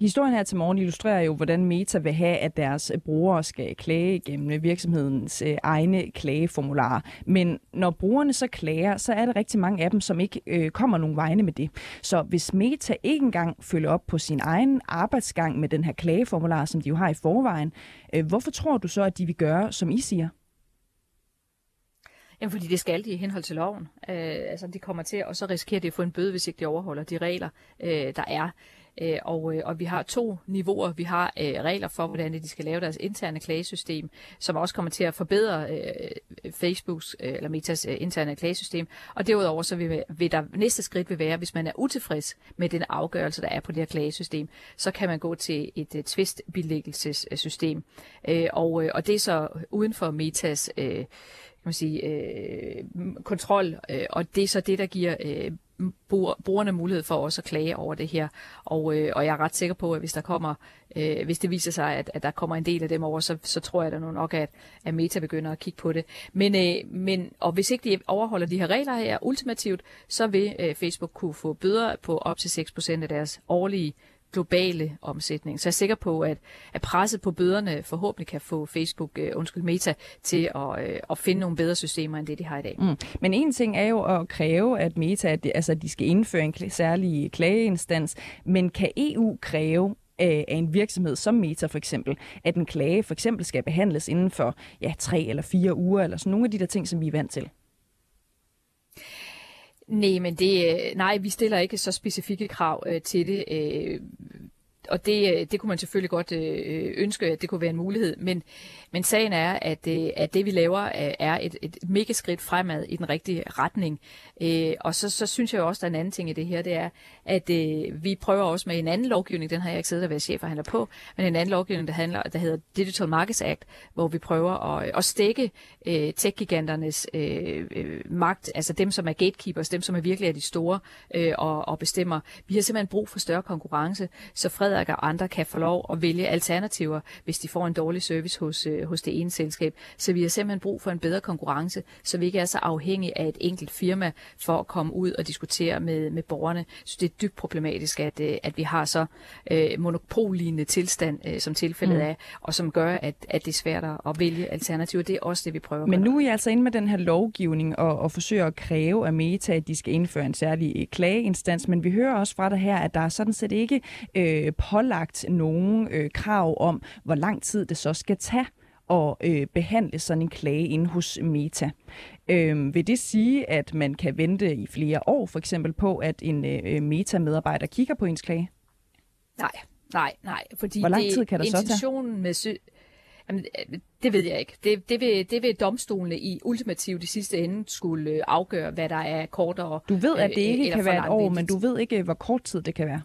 Historien her til morgen illustrerer jo, hvordan Meta vil have, at deres øh, brugere skal klage gennem øh, virksomhedens øh, egne klageformularer. Men når brugerne så klager, så er der rigtig mange af dem, som ikke øh, kommer nogen vegne med det. Så hvis Meta ikke engang følger op på sin egen arbejdsgang med den her klageformular, som de jo har i forvejen, øh, hvorfor tror du så, at de vil gøre, som I siger? Jamen, fordi det skal de i henhold til loven. Øh, altså, de kommer til, og så risikerer de at få en bøde, hvis ikke de overholder de regler, øh, der er. Øh, og, øh, og vi har to niveauer. Vi har øh, regler for, hvordan de skal lave deres interne klagesystem, som også kommer til at forbedre øh, Facebooks øh, eller Metas øh, interne klagesystem. Og derudover så vil, vil der næste skridt vil være, hvis man er utilfreds med den afgørelse, der er på det her klagesystem, så kan man gå til et øh, tvistbilæggelsessystem. Øh, og, øh, og det er så uden for Metas øh, kan man sige, øh, kontrol, øh, og det er så det, der giver øh, brugerne mulighed for også at klage over det her. Og, øh, og jeg er ret sikker på, at hvis der kommer, øh, hvis det viser sig, at, at der kommer en del af dem over, så, så tror jeg da nu nok, at, at Meta begynder at kigge på det. Men, øh, men og hvis ikke de overholder de her regler her ultimativt, så vil øh, Facebook kunne få bøder på op til 6% af deres årlige globale omsætning. Så jeg er sikker på, at, at presset på bøderne forhåbentlig kan få Facebook, uh, undskyld Meta, til at, uh, at finde nogle bedre systemer end det, de har i dag. Mm. Men en ting er jo at kræve, at Meta, at det, altså, de skal indføre en særlig klageinstans, men kan EU kræve, øh, af en virksomhed som Meta for eksempel, at en klage for eksempel skal behandles inden for ja, tre eller fire uger, eller sådan nogle af de der ting, som vi er vant til? Nej, men det, øh, nej, vi stiller ikke så specifikke krav øh, til det. Øh, og det, øh, det kunne man selvfølgelig godt øh, ønske, at det kunne være en mulighed, men, men sagen er, at, øh, at det vi laver øh, er et, et mega skridt fremad i den rigtige retning. Øh, og så, så synes jeg også, der er en anden ting i det her, det er, at øh, vi prøver også med en anden lovgivning, den har jeg ikke siddet og været chef handler på, men en anden lovgivning, der, handler, der hedder Digital Markets Act, hvor vi prøver at, øh, at stikke øh, tech-giganternes øh, øh, magt, altså dem, som er gatekeepers, dem, som er virkelig er de store øh, og, og bestemmer. Vi har simpelthen brug for større konkurrence, så Frederik og andre kan få lov at vælge alternativer, hvis de får en dårlig service hos, øh, hos det ene selskab. Så vi har simpelthen brug for en bedre konkurrence, så vi ikke er så afhængige af et enkelt firma for at komme ud og diskutere med, med borgerne. Så det er dybt problematisk, at, øh, at vi har så øh, monopollignende tilstand, øh, som tilfældet mm. er, og som gør, at, at det er svært at vælge alternativer. Det er også det, vi prøver Men nu er I altså inde med den her lovgivning og, og forsøger at kræve af Meta, at de skal indføre en særlig øh, klageinstans, men vi hører også fra dig her, at der er sådan set ikke øh, pålagt nogen øh, krav om, hvor lang tid det så skal tage at øh, behandle sådan en klage inde hos Meta. Øh, vil det sige, at man kan vente i flere år for eksempel på, at en øh, Meta-medarbejder kigger på ens klage? Nej, nej, nej. Fordi Hvor lang tid kan der så tage? Med sø- Jamen, det ved jeg ikke. Det, det, vil, det vil domstolene i ultimativt i sidste ende skulle øh, afgøre, hvad der er kortere. Du ved, at det ikke øh, kan være et år, men du ved ikke, hvor kort tid det kan være.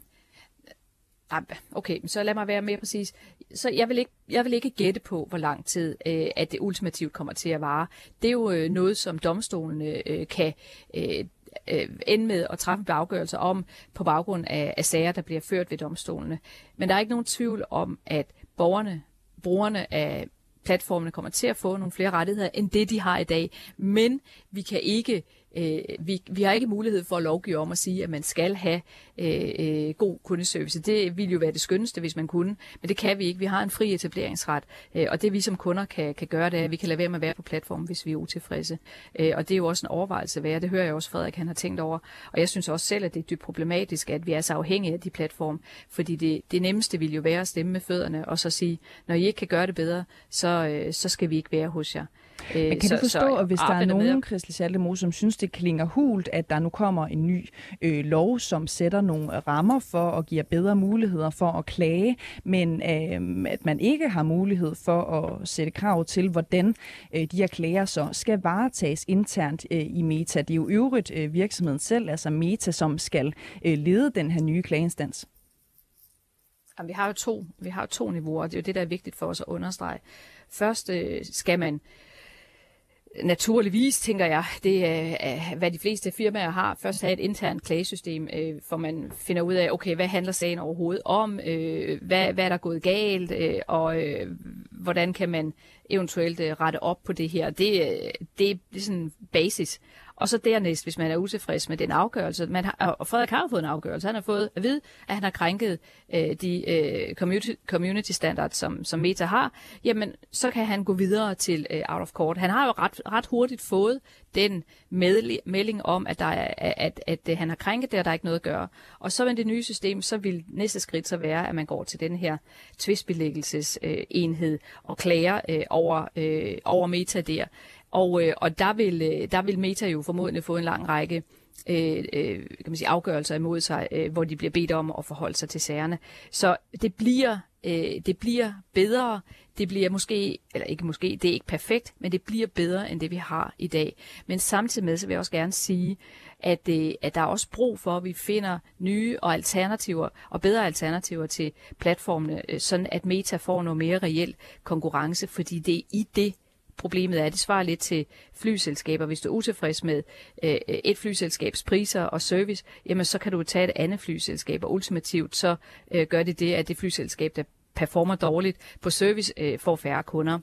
Okay, så lad mig være mere præcis. Så jeg vil ikke, jeg vil ikke gætte på, hvor lang tid øh, at det ultimativt kommer til at vare. Det er jo øh, noget, som domstolene øh, kan øh, øh, ende med at træffe afgørelser om på baggrund af, af sager, der bliver ført ved domstolene. Men der er ikke nogen tvivl om, at borgerne, brugerne af platformene kommer til at få nogle flere rettigheder end det, de har i dag. Men vi kan ikke Øh, vi, vi har ikke mulighed for at lovgive om at sige, at man skal have øh, øh, god kundeservice. Det ville jo være det skønneste, hvis man kunne, men det kan vi ikke. Vi har en fri etableringsret, øh, og det vi som kunder kan, kan gøre, det er, at vi kan lade være med at være på platformen, hvis vi er utilfredse. Øh, og det er jo også en overvejelse værd. Det hører jeg også, Frederik han har tænkt over. Og jeg synes også selv, at det er dybt problematisk, at vi er så afhængige af de platforme, fordi det, det nemmeste ville jo være at stemme med fødderne og så sige, når I ikke kan gøre det bedre, så, øh, så skal vi ikke være hos jer. Men kan så, du forstå, så, at hvis der er nogen, Christel Schaldemo, som synes, det klinger hult, at der nu kommer en ny øh, lov, som sætter nogle rammer for og giver bedre muligheder for at klage, men øh, at man ikke har mulighed for at sætte krav til, hvordan øh, de her klager så skal varetages internt øh, i Meta. Det er jo øvrigt øh, virksomheden selv, altså Meta, som skal øh, lede den her nye klageinstans. Jamen, vi har jo to, vi har jo to niveauer, og det er jo det, der er vigtigt for os at understrege. Først øh, skal man øh, naturligvis, tænker jeg, det øh, er, hvad de fleste firmaer har. Først have et internt klagesystem, øh, hvor man finder ud af, okay, hvad handler sagen overhovedet om, øh, hvad, hvad er der gået galt, øh, og øh, hvordan kan man eventuelt øh, rette op på det her. Det, øh, det er sådan basis. Og så dernæst, hvis man er utilfreds med den afgørelse, man har, og Frederik har fået en afgørelse, han har fået at vide, at han har krænket øh, de øh, community, community standards, som, som Meta har, jamen så kan han gå videre til øh, out of court. Han har jo ret, ret hurtigt fået den melding om, at, der er, at, at, at øh, han har krænket det, og der er ikke noget at gøre. Og så med det nye system, så vil næste skridt så være, at man går til den her tvistbelæggelsesenhed øh, og klager øh, over, øh, over Meta der. Og, øh, og der, vil, øh, der vil Meta jo formodentlig få en lang række øh, øh, kan man sige, afgørelser imod sig, øh, hvor de bliver bedt om at forholde sig til sagerne. Så det bliver, øh, det bliver bedre. Det bliver måske, eller ikke måske, det er ikke perfekt, men det bliver bedre end det, vi har i dag. Men samtidig med, så vil jeg også gerne sige, at, øh, at der er også brug for, at vi finder nye og alternativer og bedre alternativer til platformene, øh, sådan at Meta får noget mere reel konkurrence, fordi det er i det, problemet er. Det svarer lidt til flyselskaber. Hvis du er utilfreds med øh, et flyselskabs priser og service, jamen så kan du tage et andet flyselskab, og ultimativt så øh, gør det det, at det flyselskab, der performer dårligt på service, øh, får færre kunder.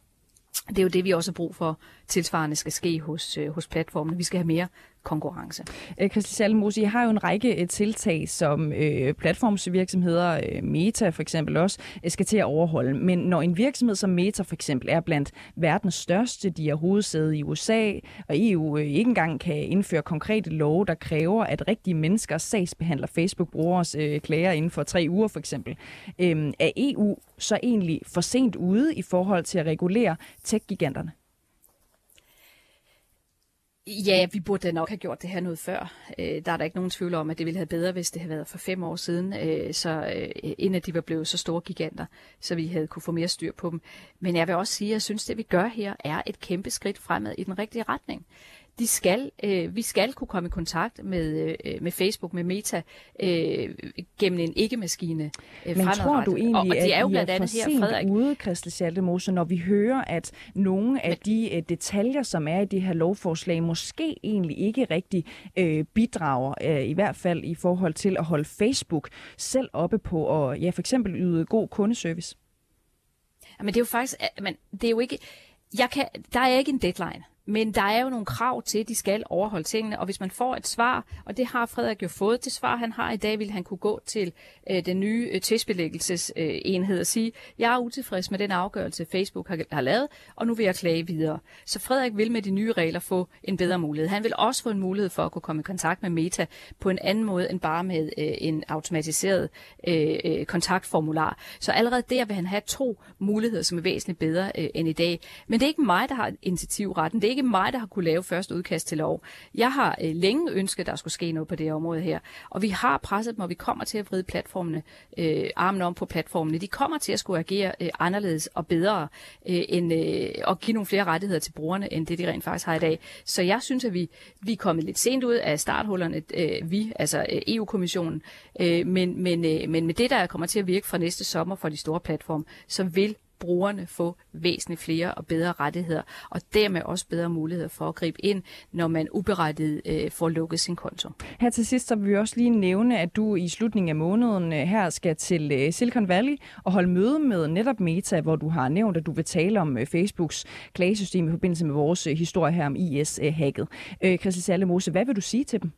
Det er jo det, vi også har brug for, tilsvarende skal ske hos, øh, hos platformene. Vi skal have mere konkurrence. Øh, Christel Salmose, I har jo en række øh, tiltag, som øh, platformsvirksomheder, øh, Meta for eksempel også, øh, skal til at overholde. Men når en virksomhed som Meta for eksempel er blandt verdens største, de har hovedsæde i USA, og EU øh, ikke engang kan indføre konkrete love, der kræver, at rigtige mennesker sagsbehandler Facebook-brugers øh, klager inden for tre uger for eksempel, øh, er EU så egentlig for sent ude i forhold til at regulere tech-giganterne? Ja, vi burde da nok have gjort det her noget før. Øh, der er der ikke nogen tvivl om, at det ville have bedre, hvis det havde været for fem år siden, øh, så øh, inden de var blevet så store giganter, så vi havde kunne få mere styr på dem. Men jeg vil også sige, at jeg synes, at det vi gør her er et kæmpe skridt fremad i den rigtige retning de skal, øh, vi skal kunne komme i kontakt med, øh, med Facebook, med Meta, øh, gennem en ikke-maskine øh, Men tror du egentlig, og, og det er jo blandt andet her, Frederik... ude, Christel Schaldemose, når vi hører, at nogle af de øh, detaljer, som er i det her lovforslag, måske egentlig ikke rigtig øh, bidrager, øh, i hvert fald i forhold til at holde Facebook selv oppe på at ja, for eksempel yde god kundeservice? Men det er jo faktisk, men det er jo ikke, jeg kan, der er ikke en deadline. Men der er jo nogle krav til, at de skal overholde tingene, og hvis man får et svar, og det har Frederik jo fået, det svar han har i dag, vil han kunne gå til øh, den nye øh, tvistbelæggelsesenhed og sige, jeg er utilfreds med den afgørelse, Facebook har, har lavet, og nu vil jeg klage videre. Så Frederik vil med de nye regler få en bedre mulighed. Han vil også få en mulighed for at kunne komme i kontakt med Meta på en anden måde end bare med øh, en automatiseret øh, øh, kontaktformular. Så allerede der vil han have to muligheder, som er væsentligt bedre øh, end i dag. Men det er ikke mig, der har initiativretten. Det ikke mig, der har kunne lave første udkast til lov. Jeg har øh, længe ønsket, at der skulle ske noget på det område her. Og vi har presset dem, og vi kommer til at vride platformene, øh, armen om på platformene. De kommer til at skulle agere øh, anderledes og bedre, øh, end, øh, og give nogle flere rettigheder til brugerne, end det de rent faktisk har i dag. Så jeg synes, at vi, vi er kommet lidt sent ud af starthullerne, øh, vi, altså øh, EU-kommissionen, øh, men, men, øh, men med det, der kommer til at virke fra næste sommer for de store platforme, så vil brugerne få væsentligt flere og bedre rettigheder, og dermed også bedre muligheder for at gribe ind, når man uberettiget øh, får lukket sin konto. Her til sidst så vil vi også lige nævne, at du i slutningen af måneden øh, her skal til øh, Silicon Valley og holde møde med netop Meta, hvor du har nævnt, at du vil tale om øh, Facebooks klagesystem i forbindelse med vores øh, historie her om IS-hacket. Øh, øh, Christel Sallemose, hvad vil du sige til dem?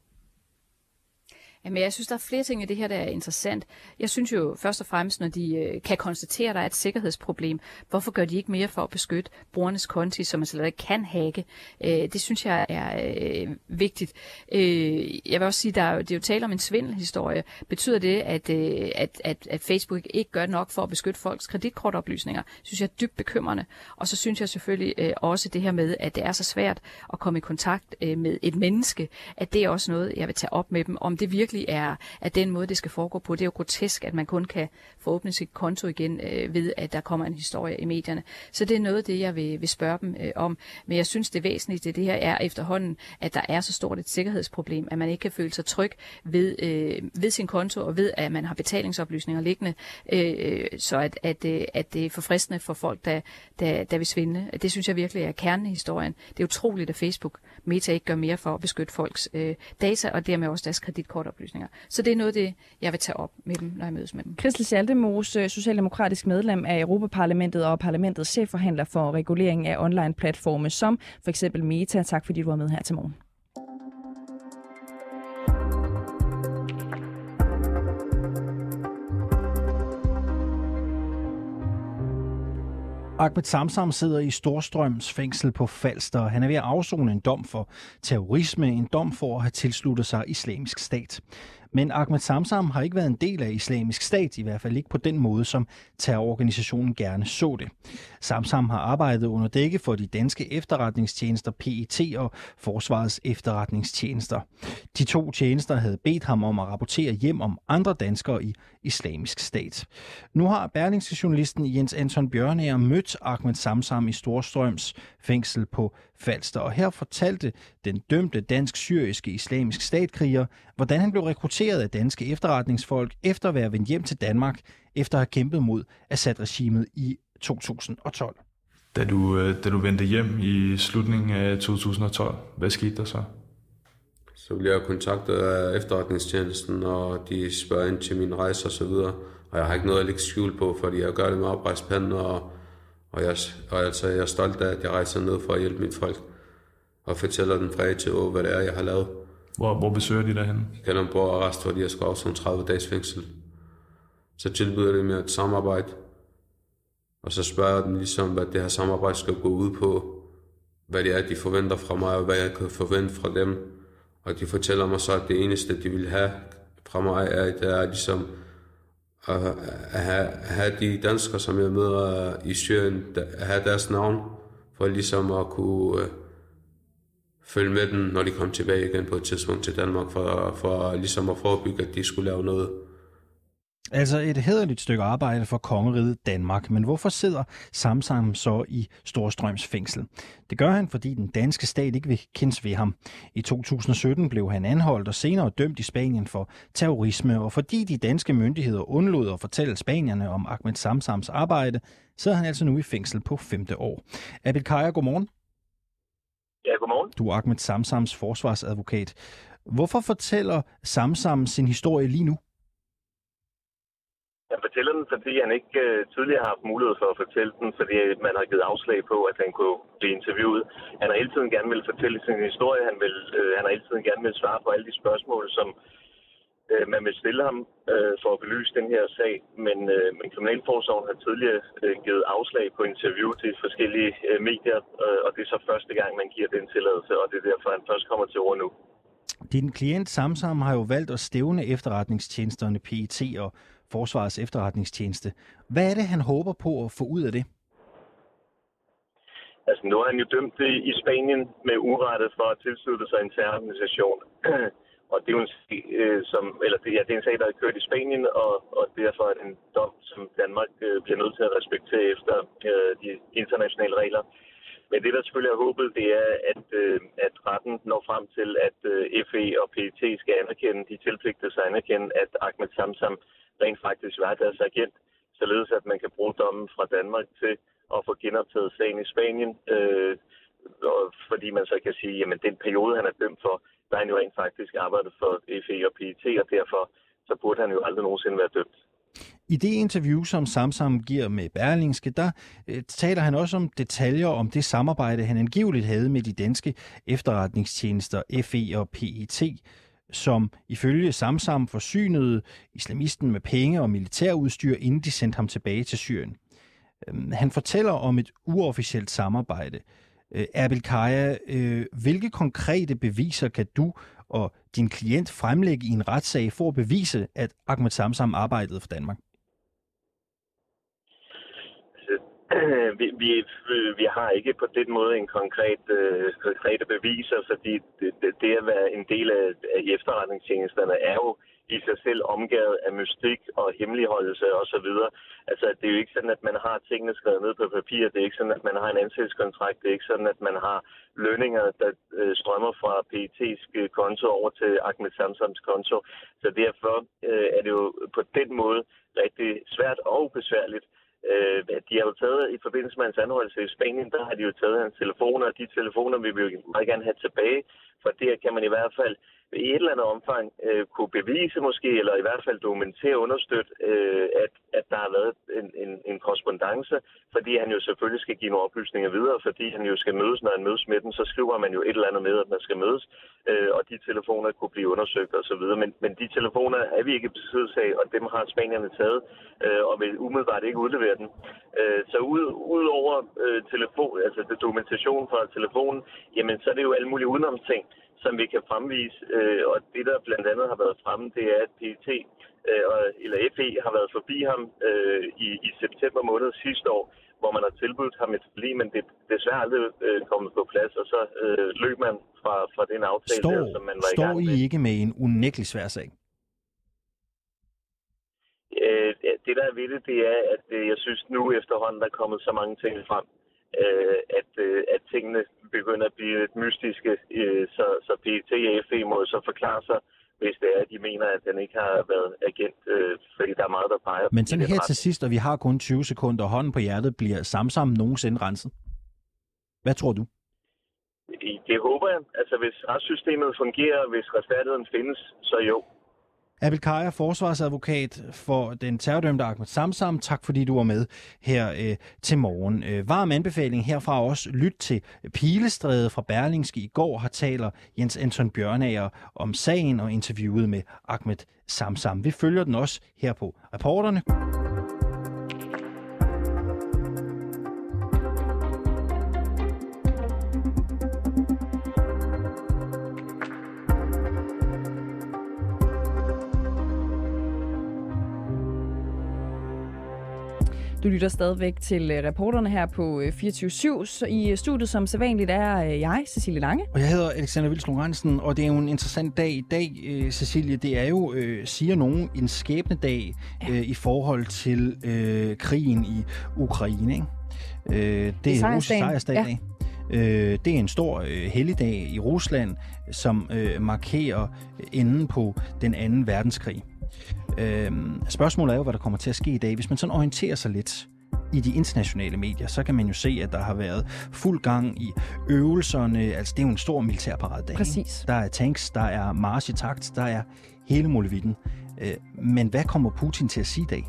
Jamen, jeg synes, der er flere ting i det her, der er interessant. Jeg synes jo først og fremmest, når de øh, kan konstatere, at der er et sikkerhedsproblem, hvorfor gør de ikke mere for at beskytte brugernes konti, som man slet ikke kan hacke? Øh, det synes jeg er øh, vigtigt. Øh, jeg vil også sige, der er, det er jo tale om en svindelhistorie. Betyder det, at, øh, at, at, at Facebook ikke gør nok for at beskytte folks kreditkortoplysninger? synes jeg er dybt bekymrende. Og så synes jeg selvfølgelig øh, også det her med, at det er så svært at komme i kontakt øh, med et menneske, at det er også noget, jeg vil tage op med dem, om det virkelig virkelig er, er den måde, det skal foregå på. Det er jo grotesk, at man kun kan få åbnet sit konto igen øh, ved, at der kommer en historie i medierne. Så det er noget af det, jeg vil, vil spørge dem øh, om. Men jeg synes, det væsentligste det her er efterhånden, at der er så stort et sikkerhedsproblem, at man ikke kan føle sig tryg ved, øh, ved sin konto og ved, at man har betalingsoplysninger liggende, øh, så at, at, øh, at det er forfriskende for folk, der, der, der vil svinde. Det synes jeg virkelig er kernen i historien. Det er utroligt, at Facebook Meta ikke gør mere for at beskytte folks øh, data og dermed også deres kreditkortoplysninger. Så det er noget det, jeg vil tage op med dem, når jeg mødes med dem. Christel Schaldemose, øh, socialdemokratisk medlem af Europaparlamentet og parlamentets chefforhandler for regulering af online-platforme som for eksempel Meta. Tak fordi du var med her til morgen. Ahmed Samsam sidder i Storstrøms fængsel på Falster. Han er ved at afzone en dom for terrorisme, en dom for at have tilsluttet sig islamisk stat. Men Ahmed Samsam har ikke været en del af islamisk stat, i hvert fald ikke på den måde, som terrororganisationen gerne så det. Samsam har arbejdet under dække for de danske efterretningstjenester PET og Forsvarets efterretningstjenester. De to tjenester havde bedt ham om at rapportere hjem om andre danskere i islamisk stat. Nu har Berlingske journalisten Jens Anton Bjørnager mødt Ahmed Samsam i Storstrøms fængsel på Falster, og her fortalte den dømte dansk-syriske islamisk statkriger, hvordan han blev rekrutteret af danske efterretningsfolk efter at være vendt hjem til Danmark, efter at have kæmpet mod Assad-regimet i 2012. Da du, øh, da du vendte hjem i slutningen af 2012, hvad skete der så? Så blev jeg kontaktet af efterretningstjenesten, og de spørger ind til min rejse og så videre. Og jeg har ikke noget at lægge skjul på, fordi jeg gør det med oprejspanden, og, og, jeg, og altså, jeg er stolt af, at jeg rejser ned for at hjælpe mit folk. Og fortæller den fra til hvad det er, jeg har lavet. Hvor, hvor besøger de dig derhen? Kalundborg Arrest, hvor jeg skal skrevet sådan 30 dages fængsel. Så tilbyder de mig et samarbejde. Og så spørger jeg dem ligesom, hvad det her samarbejde skal gå ud på. Hvad det er, de forventer fra mig, og hvad jeg kan forvente fra dem. Og de fortæller mig så, at det eneste, de vil have fra mig, er, at det er ligesom at have, at have de danskere, som jeg møder i Syrien, at have deres navn, for ligesom at kunne, øh, følge med dem, når de kom tilbage igen på et tidspunkt til Danmark, for, for ligesom at forebygge, at de skulle lave noget. Altså et hederligt stykke arbejde for kongeriget Danmark, men hvorfor sidder Samsam så i Storstrøms fængsel? Det gør han, fordi den danske stat ikke vil kendes ved ham. I 2017 blev han anholdt og senere dømt i Spanien for terrorisme, og fordi de danske myndigheder undlod at fortælle spanierne om Ahmed Samsams arbejde, sidder han altså nu i fængsel på femte år. Abel Kaja, godmorgen. Ja, godmorgen. Du er Ahmed Samsams forsvarsadvokat. Hvorfor fortæller Samsam sin historie lige nu? Han fortæller den, fordi han ikke uh, tidligere har haft mulighed for at fortælle den, fordi man har givet afslag på, at han kunne blive interviewet. Han har hele tiden gerne vil fortælle sin historie. Han, vil, uh, han har hele tiden gerne vil svare på alle de spørgsmål, som uh, man vil stille ham uh, for at belyse den her sag. Men, uh, men Kriminalforsorgen har tidligere uh, givet afslag på interview til forskellige uh, medier, uh, og det er så første gang, man giver den tilladelse, og det er derfor, han først kommer til ord nu. Din klient Samsam har jo valgt at stævne efterretningstjenesterne PET og Forsvarets efterretningstjeneste. Hvad er det, han håber på at få ud af det? Altså, nu er han jo dømt i Spanien med urettet for at tilslutte sig en terrororganisation. og det er jo en sag, øh, som, eller det, ja, det er en sag, der er kørt i Spanien, og, og derfor er det en dom, som Danmark øh, bliver nødt til at respektere efter øh, de internationale regler. Men det, der selvfølgelig er håbet, det er, at, øh, at retten når frem til, at øh, FE og PET skal anerkende, de tilpligtede sig anerkende, at Ahmed Samsam rent faktisk var deres agent, således at man kan bruge dommen fra Danmark til at få genoptaget sagen i Spanien, øh, og fordi man så kan sige, at den periode, han er dømt for, der han jo rent faktisk arbejdet for FE og PET, og derfor så burde han jo aldrig nogensinde være dømt. I det interview, som Samsam giver med Berlingske, der øh, taler han også om detaljer om det samarbejde, han angiveligt havde med de danske efterretningstjenester FE og PET, som ifølge Samsam forsynede islamisten med penge og militærudstyr, inden de sendte ham tilbage til Syrien. Øhm, han fortæller om et uofficielt samarbejde. Øh, Erbil Kaja, øh, hvilke konkrete beviser kan du og din klient fremlægge i en retssag for at bevise, at Ahmed Samsam arbejdede for Danmark? Øh, vi, vi, vi har ikke på den måde en konkret øh, konkrete beviser, fordi det, det, det at være en del af, af efterretningstjenesterne er jo i sig selv omgivet af mystik og hemmeligholdelse osv. Altså, det er jo ikke sådan, at man har tingene skrevet ned på papir. Det er ikke sådan, at man har en ansættelseskontrakt. Det er ikke sådan, at man har lønninger, der øh, strømmer fra PET's øh, konto over til Ahmed Samsams konto. Så derfor øh, er det jo på den måde rigtig svært og besværligt Øh, de har jo taget, i forbindelse med hans anholdelse i Spanien, der har de jo taget hans telefoner, og de telefoner vil vi jo meget gerne have tilbage, for der kan man i hvert fald i et eller andet omfang øh, kunne bevise måske, eller i hvert fald dokumentere og understøtte, øh, at, at der har været en, en, en korrespondence, fordi han jo selvfølgelig skal give nogle oplysninger videre, fordi han jo skal mødes, når han mødes med den, så skriver man jo et eller andet med, at man skal mødes, øh, og de telefoner kunne blive undersøgt osv. Men, men de telefoner er vi ikke besiddelse af, og dem har spanierne taget, øh, og vil umiddelbart ikke udlevere den. Øh, så ud, ud over øh, telefon, altså det dokumentation fra telefonen, jamen så er det jo alle mulige udenomsting som vi kan fremvise. Øh, og det, der blandt andet har været fremme, det er, at PET øh, eller FE har været forbi ham øh, i, i september måned sidste år, hvor man har tilbudt ham et forlig, men det er desværre aldrig øh, kommet på plads, og så øh, løb man fra, fra den aftale, står, der, som man var i gang med. Står I ikke med en unægtelig svær sag? Øh, det, der er ved det, det er, at øh, jeg synes nu efterhånden, der er kommet så mange ting frem, øh, at, øh, at tingene begynder at blive lidt mystiske, øh, så, så PET og FE må så forklare sig, hvis det er, at de mener, at den ikke har været agent, øh, fordi der er meget, der peger Men sådan her til sidst, og vi har kun 20 sekunder, hånden på hjertet, bliver Samsam nogensinde renset? Hvad tror du? Det håber jeg. Altså, hvis retssystemet fungerer, hvis retfærdigheden findes, så jo. Abel Kaja, forsvarsadvokat for den terrordømte Ahmed Samsam. Tak fordi du var med her øh, til morgen. Øh, varm anbefaling herfra også. Lyt til Pilestræde fra Berlingske i går har taler Jens Anton Bjørnager om sagen og interviewet med Ahmed Samsam. Vi følger den også her på reporterne. Du lytter stadigvæk til øh, reporterne her på øh, 24-7. Så I øh, studiet som sædvanligt er øh, jeg, Cecilie Lange. Og jeg hedder Alexander Vils Lorentzen, og det er jo en interessant dag i dag, øh, Cecilie. Det er jo, øh, siger nogen, en skæbnedag øh, i forhold til øh, krigen i Ukraine. Ikke? Øh, det, det er en russisk sejrsdag. Ja. Øh, det er en stor øh, helligdag i Rusland, som øh, markerer enden på den anden verdenskrig. Øh, spørgsmålet er jo, hvad der kommer til at ske i dag. Hvis man sådan orienterer sig lidt i de internationale medier, så kan man jo se, at der har været fuld gang i øvelserne. Altså, det er jo en stor militærparadedag. Præcis. Der er tanks, der er march i takt, der er hele muligheden. Øh, men hvad kommer Putin til at sige i dag?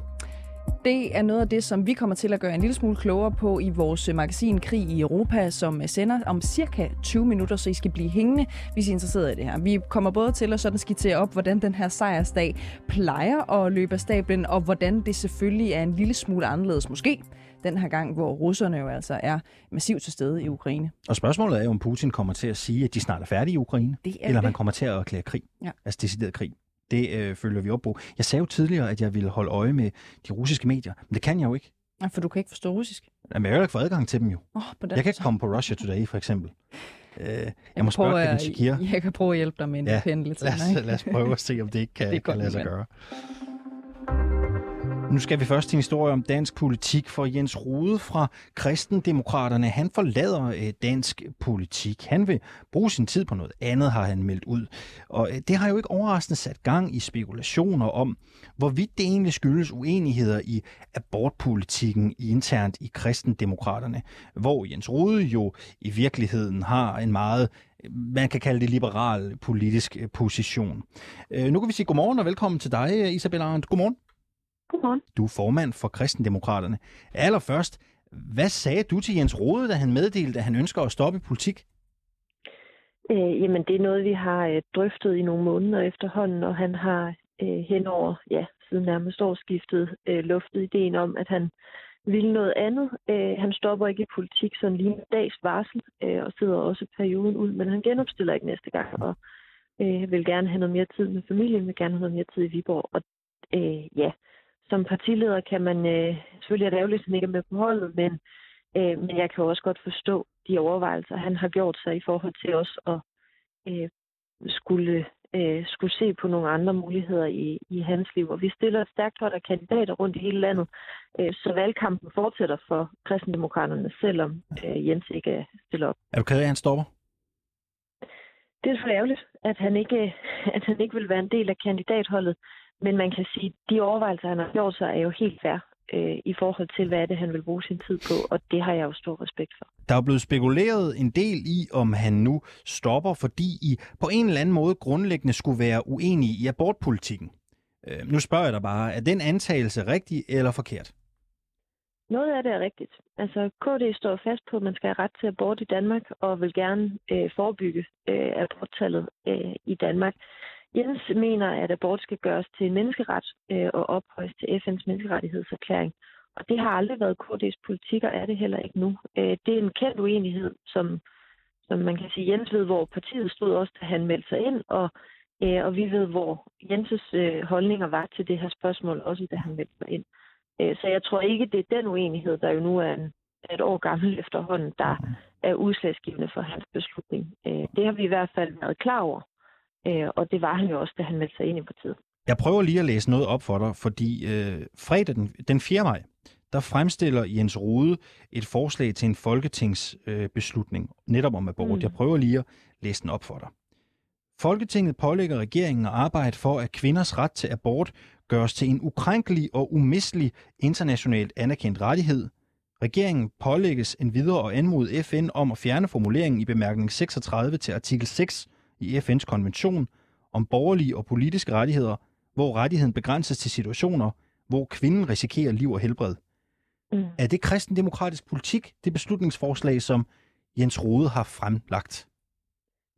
Det er noget af det, som vi kommer til at gøre en lille smule klogere på i vores magasin Krig i Europa, som sender om cirka 20 minutter, så I skal blive hængende, hvis I er interesseret i det her. Vi kommer både til at sådan skitsere op, hvordan den her sejrsdag plejer at løbe af stablen, og hvordan det selvfølgelig er en lille smule anderledes måske den her gang, hvor russerne jo altså er massivt til stede i Ukraine. Og spørgsmålet er jo, om Putin kommer til at sige, at de snart er færdige i Ukraine, det er eller det. han kommer til at erklære krig, ja. altså decideret krig. Det øh, følger vi op på. Jeg sagde jo tidligere, at jeg ville holde øje med de russiske medier, men det kan jeg jo ikke. Ja, for du kan ikke forstå russisk. Jamen, jeg har jo ikke fået adgang til dem jo. Oh, på den jeg kan ikke komme på Russia Today, for eksempel. Øh, jeg, jeg må prøve, spørge Kevin Shakir. Jeg kan prøve at hjælpe dig med en ja, pendle til lad os, lad os prøve at se, om det ikke kan, det kan lade sig gøre. Nu skal vi først til en historie om dansk politik, for Jens Rode fra Kristendemokraterne, han forlader øh, dansk politik. Han vil bruge sin tid på noget andet, har han meldt ud. Og øh, det har jo ikke overraskende sat gang i spekulationer om, hvorvidt det egentlig skyldes uenigheder i abortpolitikken internt i Kristendemokraterne, hvor Jens Rode jo i virkeligheden har en meget man kan kalde det liberal politisk øh, position. Nu kan vi sige godmorgen og velkommen til dig, Isabel Arendt. Godmorgen. Godmorgen. Du er formand for Kristendemokraterne. Allerførst, hvad sagde du til Jens Rode, da han meddelte, at han ønsker at stoppe politik? Øh, jamen, det er noget, vi har øh, drøftet i nogle måneder efterhånden, og han har øh, henover, ja, siden nærmest årsskiftet, øh, luftet ideen om, at han ville noget andet. Øh, han stopper ikke i politik sådan lige en dags varsel, øh, og sidder også perioden ud, men han genopstiller ikke næste gang, og øh, vil gerne have noget mere tid med familien, vil gerne have noget mere tid i Viborg, og øh, ja, som partileder kan man, øh, selvfølgelig er det ærgerligt, at han ikke er med på holdet, men, øh, men jeg kan også godt forstå de overvejelser, han har gjort sig i forhold til os at øh, skulle, øh, skulle se på nogle andre muligheder i, i hans liv. Og vi stiller et stærkt hold af kandidater rundt i hele landet, øh, så valgkampen fortsætter for kristendemokraterne, selvom øh, Jens ikke stiller op. Er du ked af, at han stopper? Det er selvfølgelig ærgerligt, at han ikke, at han ikke vil være en del af kandidatholdet. Men man kan sige, at de overvejelser, han har gjort sig, er jo helt fair øh, i forhold til, hvad er det, han vil bruge sin tid på, og det har jeg jo stor respekt for. Der er blevet spekuleret en del i, om han nu stopper, fordi I på en eller anden måde grundlæggende skulle være uenige i abortpolitikken. Øh, nu spørger jeg dig bare, er den antagelse rigtig eller forkert? Noget af det er rigtigt. Altså, KD står fast på, at man skal have ret til abort i Danmark, og vil gerne øh, forebygge øh, aborttallet øh, i Danmark. Jens mener, at abort skal gøres til en menneskeret øh, og ophøjes til FN's menneskerettighedserklæring. Og det har aldrig været KD's politik, og er det heller ikke nu. Øh, det er en kendt uenighed, som, som man kan sige, Jens ved, hvor partiet stod også, da han meldte sig ind, og, øh, og vi ved, hvor Jenses øh, holdninger var til det her spørgsmål, også da han meldte sig ind. Øh, så jeg tror ikke, det er den uenighed, der jo nu er en, et år gammel efterhånden, der er udslagsgivende for hans beslutning. Øh, det har vi i hvert fald været klar over. Øh, og det var han jo også, da han meldte sig ind i partiet. Jeg prøver lige at læse noget op for dig, fordi øh, fredag den, den 4. maj, der fremstiller Jens Rode et forslag til en folketingsbeslutning øh, netop om abort. Mm. Jeg prøver lige at læse den op for dig. Folketinget pålægger regeringen at arbejde for, at kvinders ret til abort gøres til en ukrænkelig og umistelig internationalt anerkendt rettighed. Regeringen pålægges en videre og anmode FN om at fjerne formuleringen i bemærkning 36 til artikel 6 i FN's konvention om borgerlige og politiske rettigheder, hvor rettigheden begrænses til situationer, hvor kvinden risikerer liv og helbred. Mm. Er det kristendemokratisk politik, det beslutningsforslag, som Jens Rode har fremlagt?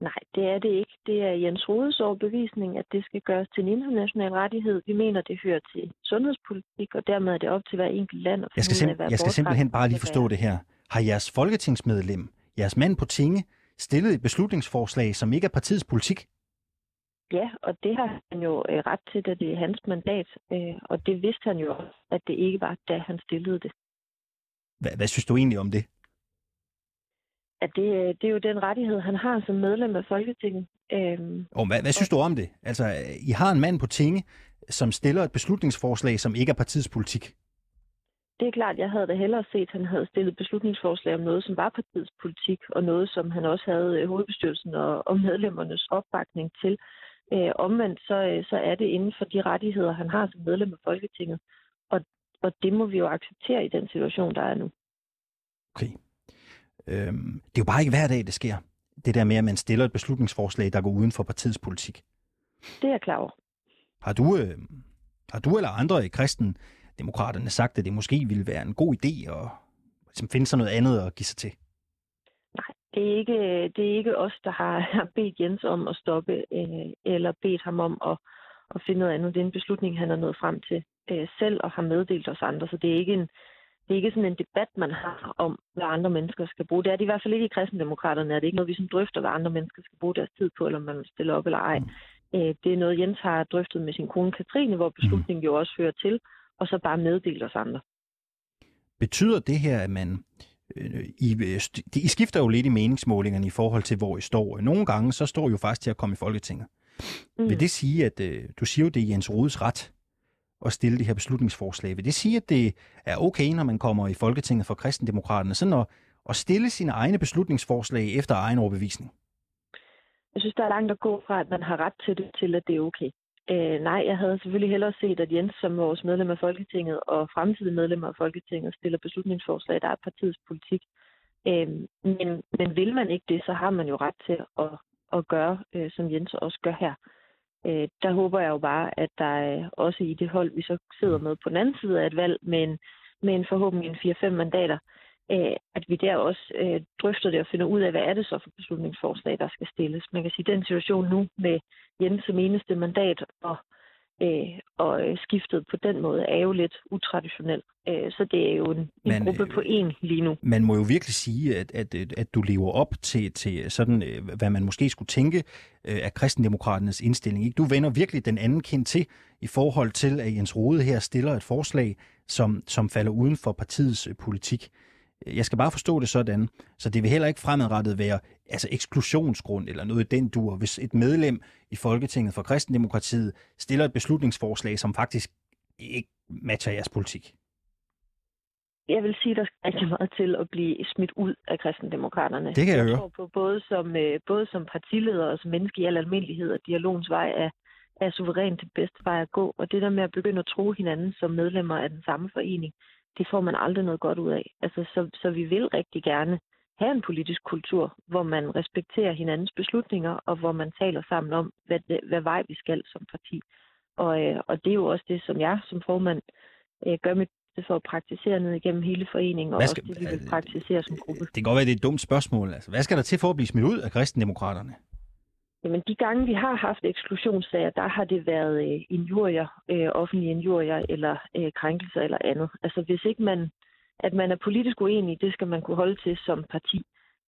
Nej, det er det ikke. Det er Jens Rodes overbevisning, at det skal gøres til en international rettighed. Vi mener, det hører til sundhedspolitik, og dermed er det op til hver enkelt land at jeg skal, simp- jeg skal simpelthen bare lige forstå det her. Har jeres folketingsmedlem, jeres mand på tinge, stillet et beslutningsforslag, som ikke er partiets politik? Ja, og det har han jo øh, ret til, da det er hans mandat, øh, og det vidste han jo også, at det ikke var, da han stillede det. Hvad, hvad synes du egentlig om det? At det, det er jo den rettighed, han har som medlem af Folketinget. Øhm, Og hvad, hvad synes du om det? Altså, I har en mand på tinge, som stiller et beslutningsforslag, som ikke er partiets politik. Det er klart, jeg havde da hellere set, at han havde stillet beslutningsforslag om noget, som var partiets politik, og noget, som han også havde øh, hovedbestyrelsen og, og medlemmernes opbakning til. Øh, omvendt så, øh, så er det inden for de rettigheder, han har som medlem af Folketinget. Og, og det må vi jo acceptere i den situation, der er nu. Okay. Øhm, det er jo bare ikke hver dag, det sker. Det der med, at man stiller et beslutningsforslag, der går uden for partiets politik. Det er jeg klar over. Har du, øh, har du eller andre i kristendemokraterne sagt, at det måske ville være en god idé at ligesom, finde sig noget andet at give sig til? Det er ikke, det er ikke os, der har, bedt Jens om at stoppe, øh, eller bedt ham om at, at finde noget andet. Det er en beslutning, han er nået frem til øh, selv og har meddelt os andre. Så det er ikke en, det er ikke sådan en debat, man har om, hvad andre mennesker skal bruge. Det er det i hvert fald ikke i kristendemokraterne. Er det ikke noget, vi sådan drøfter, hvad andre mennesker skal bruge deres tid på, eller om man vil stille op eller ej. Øh, det er noget, Jens har drøftet med sin kone Katrine, hvor beslutningen jo også hører til, og så bare meddelt os andre. Betyder det her, at man... Øh, I, øh, I skifter jo lidt i meningsmålingerne i forhold til, hvor I står. Nogle gange, så står I jo faktisk til at komme i Folketinget. Mm. Vil det sige, at øh, du siger jo, det er Jens Rodes ret at stille det her beslutningsforslag. Vil det sige, at det er okay, når man kommer i Folketinget for kristendemokraterne, sådan at, at stille sine egne beslutningsforslag efter egen overbevisning? Jeg synes, der er langt at gå fra, at man har ret til det, til at det er okay. Øh, nej, jeg havde selvfølgelig hellere set, at Jens som vores medlem af Folketinget og fremtidige medlemmer af Folketinget stiller beslutningsforslag, der er partiets politik. Øh, men, men vil man ikke det, så har man jo ret til at, at gøre, øh, som Jens også gør her. Øh, der håber jeg jo bare, at der er også i det hold, vi så sidder med på den anden side af et valg, med en, med en forhåbentlig en 4-5 mandater, øh, at vi der også øh, drøfter det og finder ud af, hvad er det så for beslutningsforslag, der skal stilles. Man kan sige, at den situation nu med Jens som eneste mandat og, øh, og øh, skiftet på den måde er jo lidt utraditionel. Øh, så det er jo en, en gruppe på en lige nu. Man må jo virkelig sige, at, at, at- du lever op til, til sådan, øh, hvad man måske skulle tænke øh, af kristendemokraternes indstilling. Ikke? Du vender virkelig den anden kind til i forhold til, at Jens Rode her stiller et forslag, som, som falder uden for partiets øh, politik. Jeg skal bare forstå det sådan, så det vil heller ikke fremadrettet være altså eksklusionsgrund eller noget i den dur, hvis et medlem i Folketinget for kristendemokratiet stiller et beslutningsforslag, som faktisk ikke matcher jeres politik. Jeg vil sige, at der skal rigtig meget til at blive smidt ud af kristendemokraterne. Det kan jeg høre. tror på både som, øh, både som partileder og som menneske i al almindelighed, at dialogens vej er, er suverænt det bedste vej at gå. Og det der med at begynde at tro hinanden som medlemmer af den samme forening, det får man aldrig noget godt ud af. Altså, så, så vi vil rigtig gerne have en politisk kultur, hvor man respekterer hinandens beslutninger, og hvor man taler sammen om, hvad, det, hvad vej vi skal som parti. Og, øh, og det er jo også det, som jeg som formand øh, gør mit for at praktisere ned igennem hele foreningen, og Hvad også skal- det, vi vil praktisere som gruppe. Det kan godt være, det er et dumt spørgsmål. Altså, hvad skal der til for at blive smidt ud af kristendemokraterne? Jamen, de gange, vi har haft eksklusionssager, der har det været øh, injurier, øh, offentlige injurier eller øh, krænkelser eller andet. Altså, hvis ikke man, at man er politisk uenig, det skal man kunne holde til som parti.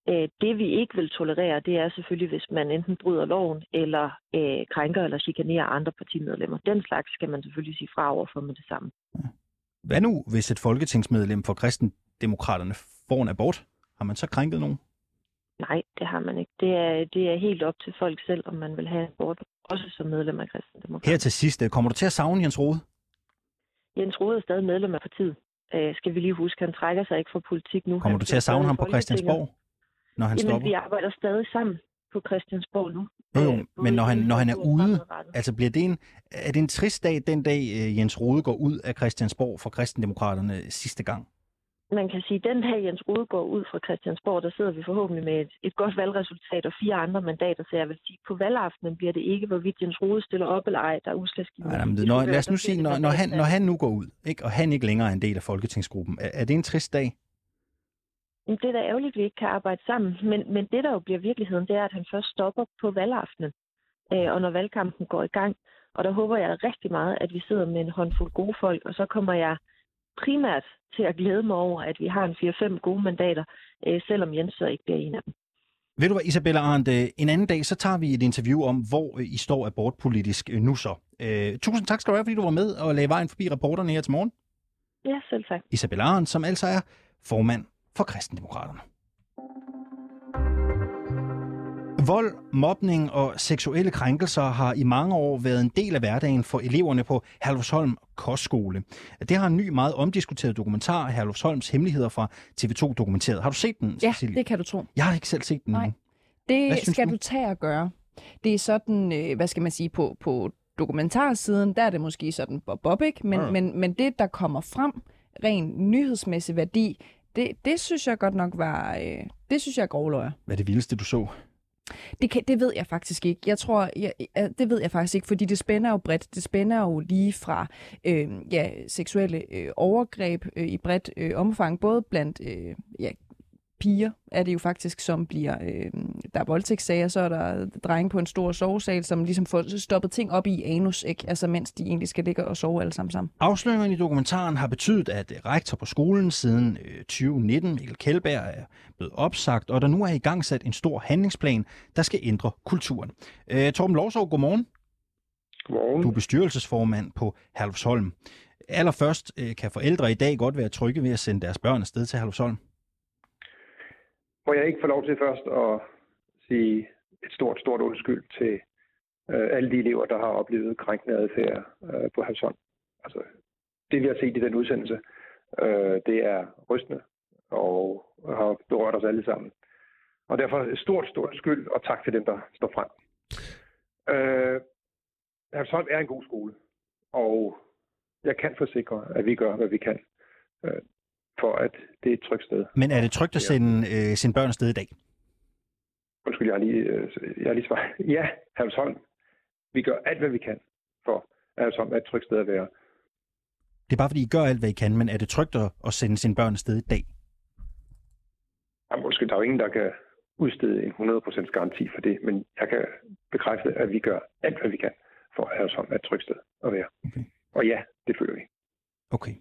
Øh, det, vi ikke vil tolerere, det er selvfølgelig, hvis man enten bryder loven eller øh, krænker eller chikanerer andre partimedlemmer. Den slags skal man selvfølgelig sige fra over for med det samme. Hvad nu, hvis et folketingsmedlem for kristendemokraterne får en abort? Har man så krænket nogen? Nej, det har man ikke. Det er, det er helt op til folk selv, om man vil have abort, også som medlem af kristendemokraterne. Her til sidst, øh, kommer du til at savne Jens Rode? Jens Rode er stadig medlem af partiet. Øh, skal vi lige huske, han trækker sig ikke fra politik nu. Kommer Han du til at savne ham på. Christiansborg, når han Jamen, stopper? vi arbejder stadig sammen på Christiansborg nu. Jo, jo, men når han, når han er ude, altså bliver det en, er det en trist dag, den dag øh, Jens Rode går ud af Christiansborg for kristendemokraterne sidste gang? Man kan sige, at den her Jens Rode går ud fra Christiansborg, der sidder vi forhåbentlig med et, et godt valgresultat og fire andre mandater, så jeg vil sige, på valgaftenen bliver det ikke, hvorvidt Jens Rode stiller op eller ej, der er udslagsgivende. Nej, men når, lad os nu sige, når, når, han, når han nu går ud, ikke, og han ikke længere er en del af folketingsgruppen, er, er det en trist dag? Jamen, det er da ærgerligt, at vi ikke kan arbejde sammen. Men, men det, der jo bliver virkeligheden, det er, at han først stopper på valgaftenen, øh, og når valgkampen går i gang. Og der håber jeg rigtig meget, at vi sidder med en håndfuld gode folk, og så kommer jeg primært til at glæde mig over, at vi har en 4-5 gode mandater, øh, selvom Jens så ikke bliver en af dem. Ved du hvad, Isabella Arndt, øh, en anden dag, så tager vi et interview om, hvor øh, I står abortpolitisk nu så. Øh, tusind tak skal du have, fordi du var med og lagde vejen forbi reporterne her til morgen. Ja, selv tak. Isabella Arndt, som altså er formand for Kristendemokraterne. Vold, mobning og seksuelle krænkelser har i mange år været en del af hverdagen for eleverne på Herlufsholm Kostskole. Det har en ny, meget omdiskuteret dokumentar, Herlufsholms Hemmeligheder fra TV2 dokumenteret. Har du set den, Ja, Cecilie? det kan du tro. Jeg har ikke selv set den. Nej. Det skal du? du tage og gøre. Det er sådan, øh, hvad skal man sige, på, på dokumentarsiden, der er det måske sådan bob, ikke? Men, Ja. men, men det, der kommer frem, ren nyhedsmæssig værdi, det, det synes jeg godt nok var, øh, det synes jeg er grovløjer. Hvad er det vildeste, du så? Det, kan, det ved jeg faktisk ikke. Jeg tror, jeg, jeg, det ved jeg faktisk ikke, fordi det spænder jo bredt. Det spænder jo lige fra øh, ja, seksuelle øh, overgreb øh, i bredt øh, omfang, både blandt øh, ja, piger er det jo faktisk, som bliver, øh, der er voldtægtssager, så er der drenge på en stor sovesal, som ligesom får stoppet ting op i anus, ikke? Altså mens de egentlig skal ligge og sove alle sammen sammen. Afsløringerne i dokumentaren har betydet, at rektor på skolen siden øh, 2019, Mikkel Kjellberg, er blevet opsagt, og der nu er i gang sat en stor handlingsplan, der skal ændre kulturen. Øh, Torben Lovsov, godmorgen. Godmorgen. Du er bestyrelsesformand på Herlufsholm. Allerførst øh, kan forældre i dag godt være trygge ved at sende deres børn afsted til Herlufsholm hvor jeg ikke få lov til først at sige et stort, stort undskyld til øh, alle de elever, der har oplevet krænkende adfærd øh, på Halsson. Altså, det vi har set i den udsendelse, øh, det er rystende og har berørt os alle sammen. Og derfor et stort, stort skyld og tak til dem, der står frem. Øh, Halsson er en god skole, og jeg kan forsikre, at vi gør, hvad vi kan, øh, for at det er et trygt sted. Men er det trygt at sende øh, sine børn afsted i dag? Undskyld, jeg har lige, øh, jeg har lige svaret. Ja, Herlevsholm. Vi gør alt, hvad vi kan for, at Herlevsholm er et trygt sted at være. Det er bare fordi, I gør alt, hvad I kan, men er det trygt at, sende sine børn afsted i dag? Jamen, undskyld, der er jo ingen, der kan udstede en 100% garanti for det, men jeg kan bekræfte, at vi gør alt, hvad vi kan for, at Herlevsholm er et trygt sted at være. Okay. Og ja, det føler vi. Okay.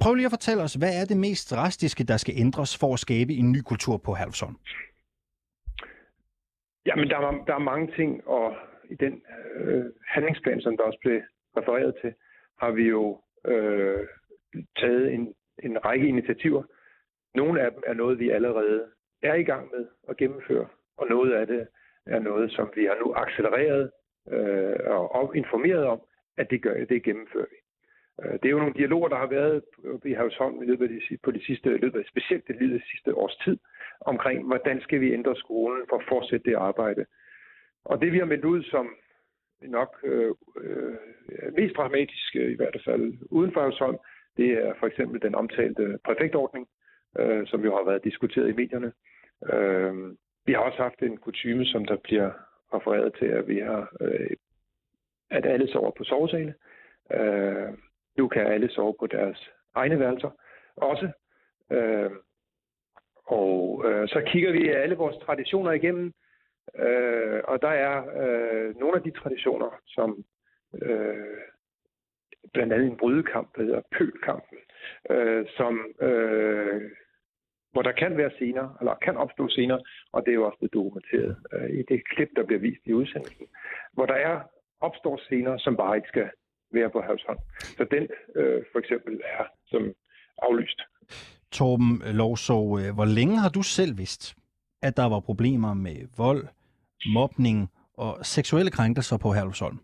Prøv lige at fortælle os, hvad er det mest drastiske, der skal ændres for at skabe en ny kultur på Halvsund? Jamen, der er, der er mange ting, og i den øh, handlingsplan, som der også blev refereret til, har vi jo øh, taget en, en række initiativer. Nogle af dem er noget, vi allerede er i gang med at gennemføre, og noget af det er noget, som vi har nu accelereret øh, og, og informeret om, at det, gør, det gennemfører vi. Øh, det er jo nogle dialoger, der har været i Havsholm i løbet af de, på de sidste, løbet af specielt det lille sidste års tid, omkring, hvordan skal vi ændre skolen for at fortsætte det arbejde. Og det vi har meldt ud som nok øh, øh, mest dramatisk, øh, i hvert fald uden for Havsholm, det er for eksempel den omtalte præfektordning, øh, som jo har været diskuteret i medierne. Øh, vi har også haft en kutume, som der bliver refereret til, at vi har, øh, at alle sover på sovesale. Øh, nu kan alle sove på deres egne værelser også. Øh, og øh, så kigger vi alle vores traditioner igennem, øh, og der er øh, nogle af de traditioner, som øh, blandt andet en brydekamp, der hedder Pølkampen, øh, som, øh, hvor der kan være scener, eller kan opstå scener, og det er jo også blevet dokumenteret øh, i det klip, der bliver vist i udsendelsen, hvor der er opstår scener, som bare ikke skal være på Havshånd. Så den øh, for eksempel er som aflyst. Torben Lovsov, øh, hvor længe har du selv vidst, at der var problemer med vold, mobning og seksuelle krænkelser på Herlufsholm?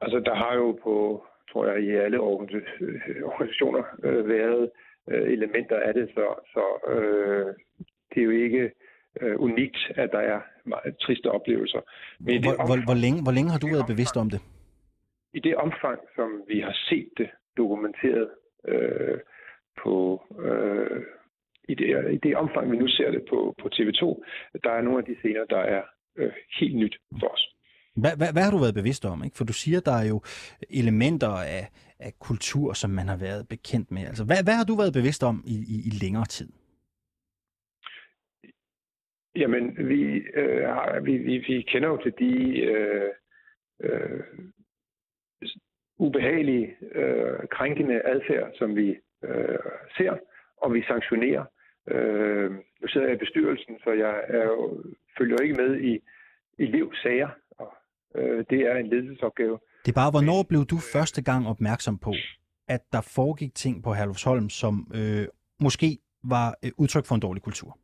Altså, der har jo på, tror jeg, i alle organis- organisationer øh, været øh, elementer af det, så, så øh, det er jo ikke øh, unikt, at der er meget triste oplevelser. Men Hvor, hvor, omfang, hvor, længe, hvor længe har du været bevidst om det? i det omfang, som vi har set det dokumenteret øh, på... Øh, i det, I det omfang, vi nu ser det på, på TV2, der er nogle af de scener, der er øh, helt nyt for os. Hvad, hvad, hvad har du været bevidst om? Ikke? For du siger, der er jo elementer af, af kultur, som man har været bekendt med. Altså, hvad, hvad har du været bevidst om i, i, i længere tid? Jamen, vi, øh, har, vi, vi, vi kender jo til de øh, øh, ubehagelige, øh, krænkende adfærd, som vi øh, ser, og vi sanktionerer. Øh, nu sidder jeg i bestyrelsen, så jeg er jo, følger ikke med i elevsager, og øh, det er en ledelsesopgave. Det er bare, hvornår blev du første gang opmærksom på, at der foregik ting på Herlufsholm, som øh, måske var øh, udtryk for en dårlig kultur?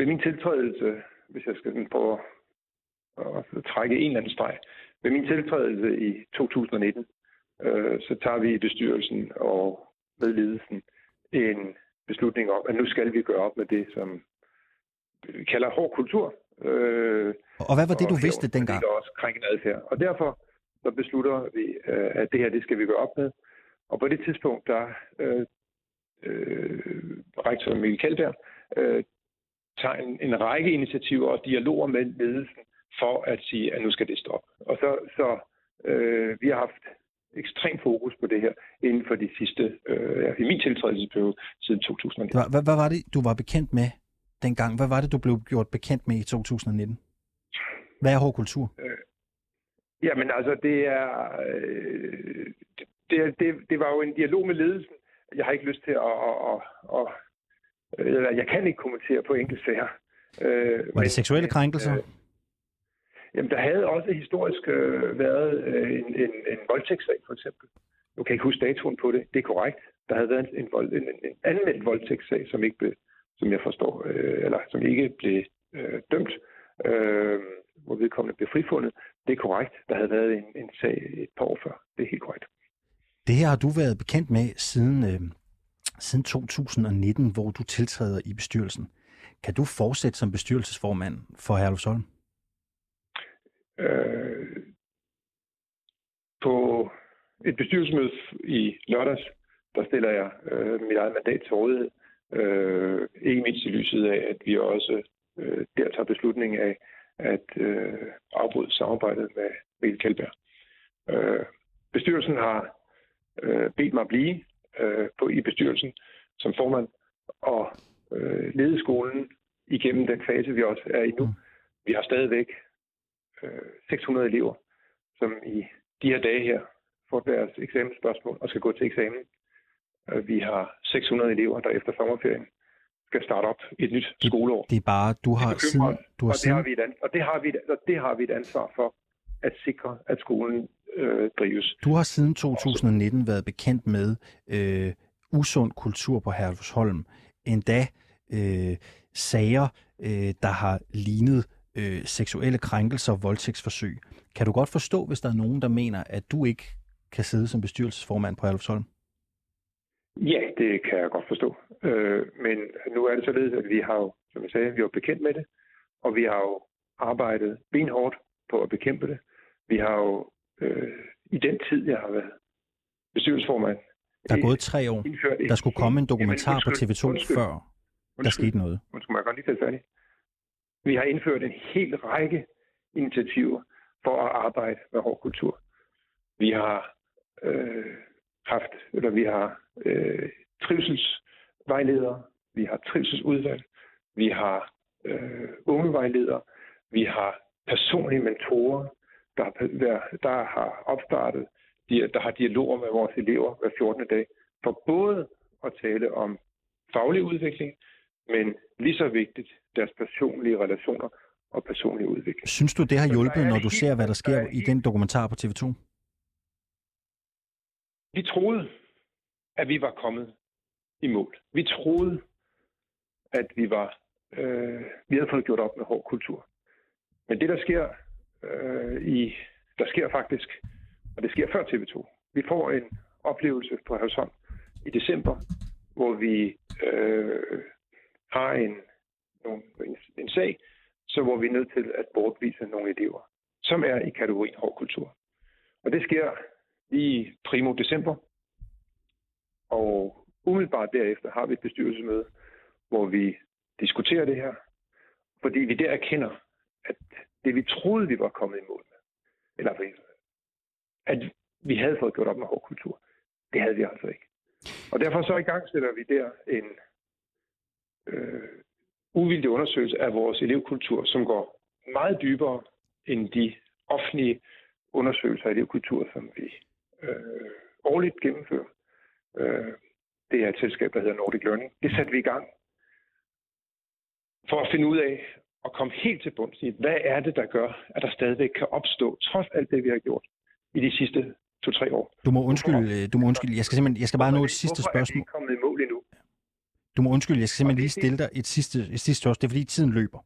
Ved min tiltrædelse, hvis jeg skal prøve at trække en eller anden streg, ved min tiltrædelse i 2019, øh, så tager vi i bestyrelsen og med ledelsen en beslutning om, at nu skal vi gøre op med det, som vi kalder hård kultur. Øh, og hvad var det, du vidste dengang? Det er også krænkende adfærd. Og derfor så beslutter vi, øh, at det her, det skal vi gøre op med. Og på det tidspunkt, der øh, øh, rektor Mikkel Kjeldberg øh, tager en, en række initiativer og dialoger med ledelsen for at sige, at nu skal det stoppe. Og så, så øh, vi har haft ekstrem fokus på det her inden for de sidste, øh, i min tiltrædelsesperiode siden 2019. Hvad, hvad, hvad var det, du var bekendt med dengang? Hvad var det, du blev gjort bekendt med i 2019? Hvad er hård kultur? Øh, jamen altså, det er, øh, det, det, det var jo en dialog med ledelsen. Jeg har ikke lyst til at, at, at, at, at jeg kan ikke kommentere på enkeltsager. Øh, var det seksuelle krænkelser? Øh, Jamen, der havde også historisk øh, været øh, en, en, en voldtægtssag, for eksempel. Nu kan jeg ikke huske datoen på det. Det er korrekt. Der havde været en, vold, en, en anmeldt voldtægtssag, som ikke blev, som jeg forstår, øh, eller som ikke blev øh, dømt, øh, hvor vedkommende blev frifundet. Det er korrekt. Der havde været en, en sag et par år før. Det er helt korrekt. Det her har du været bekendt med siden, øh, siden 2019, hvor du tiltræder i bestyrelsen. Kan du fortsætte som bestyrelsesformand for Herlufsholm? Øh, på et bestyrelsesmøde i lørdags, der stiller jeg øh, mit eget mandat til rådighed. Øh, ikke mindst i lyset af, at vi også øh, der tager beslutning af at øh, afbryde samarbejdet med Mikkel Kjeldberg. Øh, bestyrelsen har øh, bedt mig at blive øh, på, i bestyrelsen som formand og øh, lede skolen igennem den fase, vi også er i nu. Mm. Vi har stadigvæk 600 øh, elever, som i de her dage her får deres eksamensspørgsmål og skal gå til eksamen. Øh, vi har 600 elever, der efter sommerferien skal starte op i et nyt skoleår. Det er bare, du har siden... Du har og, siden... det har vi et, og, det har vi, og det har vi et ansvar for at sikre, at skolen øh, drives. Du har siden 2019 været bekendt med øh, usund kultur på Herlufsholm. Endda øh, sager, øh, der har lignet øh, seksuelle krænkelser og voldtægtsforsøg. Kan du godt forstå, hvis der er nogen, der mener, at du ikke kan sidde som bestyrelsesformand på Herlufsholm? Ja, det kan jeg godt forstå. Øh, men nu er det således, at vi har jo, som jeg sagde, vi er bekendt med det, og vi har jo arbejdet benhårdt på at bekæmpe det. Vi har jo øh, i den tid, jeg har været bestyrelsesformand, der er gået tre år. Der skulle komme en dokumentar jamen, undskyld, på TV2 undskyld, før undskyld, der skete noget. Undskyld, må jeg godt lige tage færdig? Vi har indført en hel række initiativer for at arbejde med hård kultur. Vi har øh, haft, eller vi har øh, trivselsvejledere, vi har trivselsudvalg, vi har øh, ungevejledere, vi har personlige mentorer, der, der, der har opstartet, der har dialoger med vores elever hver 14. dag, for både at tale om faglig udvikling, men lige så vigtigt, deres personlige relationer og personlige udvikling. Synes du, det har hjulpet, når du ser, hvad der sker i den dokumentar på TV2? Vi troede, at vi var kommet i mål. Vi troede, at vi var øh, vi havde fået gjort op med hård kultur. Men det, der sker øh, i, der sker faktisk, og det sker før TV2. Vi får en oplevelse på Havsholm i december, hvor vi øh, har en, en, en sag, så hvor vi er nødt til at bortvise nogle elever, som er i kategorien hård kultur. Og det sker i primo december, og umiddelbart derefter har vi et bestyrelsesmøde, hvor vi diskuterer det her, fordi vi der erkender, at det vi troede, vi var kommet i mål med, eller at vi havde fået gjort op med hård kultur, det havde vi altså ikke. Og derfor så i gang sætter vi der en øh, uvildig undersøgelse af vores elevkultur, som går meget dybere end de offentlige undersøgelser af elevkultur, som vi øh, årligt gennemfører. Øh, det er et selskab, der hedder Nordic Learning. Det satte vi i gang for at finde ud af og komme helt til bunds i, hvad er det, der gør, at der stadigvæk kan opstå, trods alt det, vi har gjort i de sidste to-tre år. Du må undskylde, du må undskylde. Jeg skal simpelthen, jeg skal bare nå et sidste Hvorfor spørgsmål. er vi ikke kommet i mål endnu? Du må undskylde, jeg skal simpelthen lige stille dig et sidste, et sidste spørgsmål. Det er fordi tiden løber.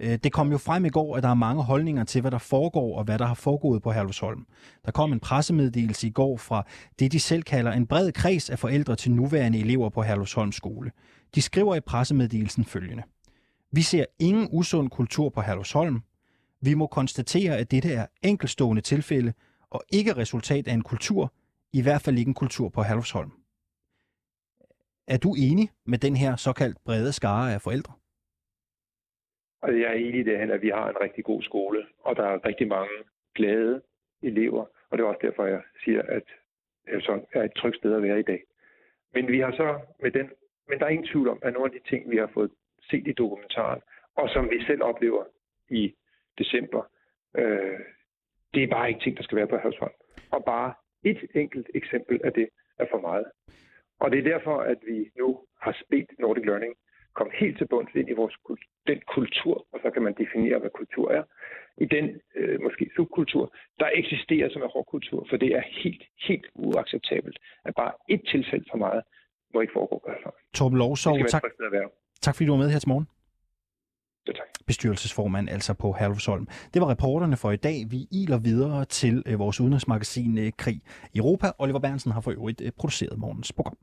Øh, Det kom jo frem i går, at der er mange holdninger til, hvad der foregår og hvad der har foregået på Herlufsholm. Der kom en pressemeddelelse i går fra det, de selv kalder en bred kreds af forældre til nuværende elever på Herlufsholm skole. De skriver i pressemeddelelsen følgende. Vi ser ingen usund kultur på Herlufsholm. Vi må konstatere, at dette er enkelstående tilfælde og ikke resultat af en kultur, i hvert fald ikke en kultur på Herlufsholm. Er du enig med den her såkaldt brede skare af forældre? Og jeg er enig i det, at vi har en rigtig god skole, og der er rigtig mange glade elever, og det er også derfor, jeg siger, at Elson er et trygt sted at være i dag. Men vi har så med den, men der er ingen tvivl om, at nogle af de ting, vi har fået set i dokumentaren, og som vi selv oplever i december, øh, det er bare ikke ting, der skal være på Havsholm. Og bare et enkelt eksempel af det er for meget. Og det er derfor, at vi nu har bedt Nordic Learning komme helt til bunds ind i vores den kultur, og så kan man definere, hvad kultur er, i den øh, måske subkultur, der eksisterer som en hårdkultur, for det er helt, helt uacceptabelt, at bare et tilfælde for meget må ikke foregå Herlufsholm. Torben Lovsov, tak, tak fordi du var med her til morgen. Ja, tak. Bestyrelsesformand altså på Herlufsholm. Det var reporterne for i dag. Vi iler videre til øh, vores udenrigsmagasin øh, Krig i Europa. Oliver Bernsen har for øvrigt øh, produceret morgens program.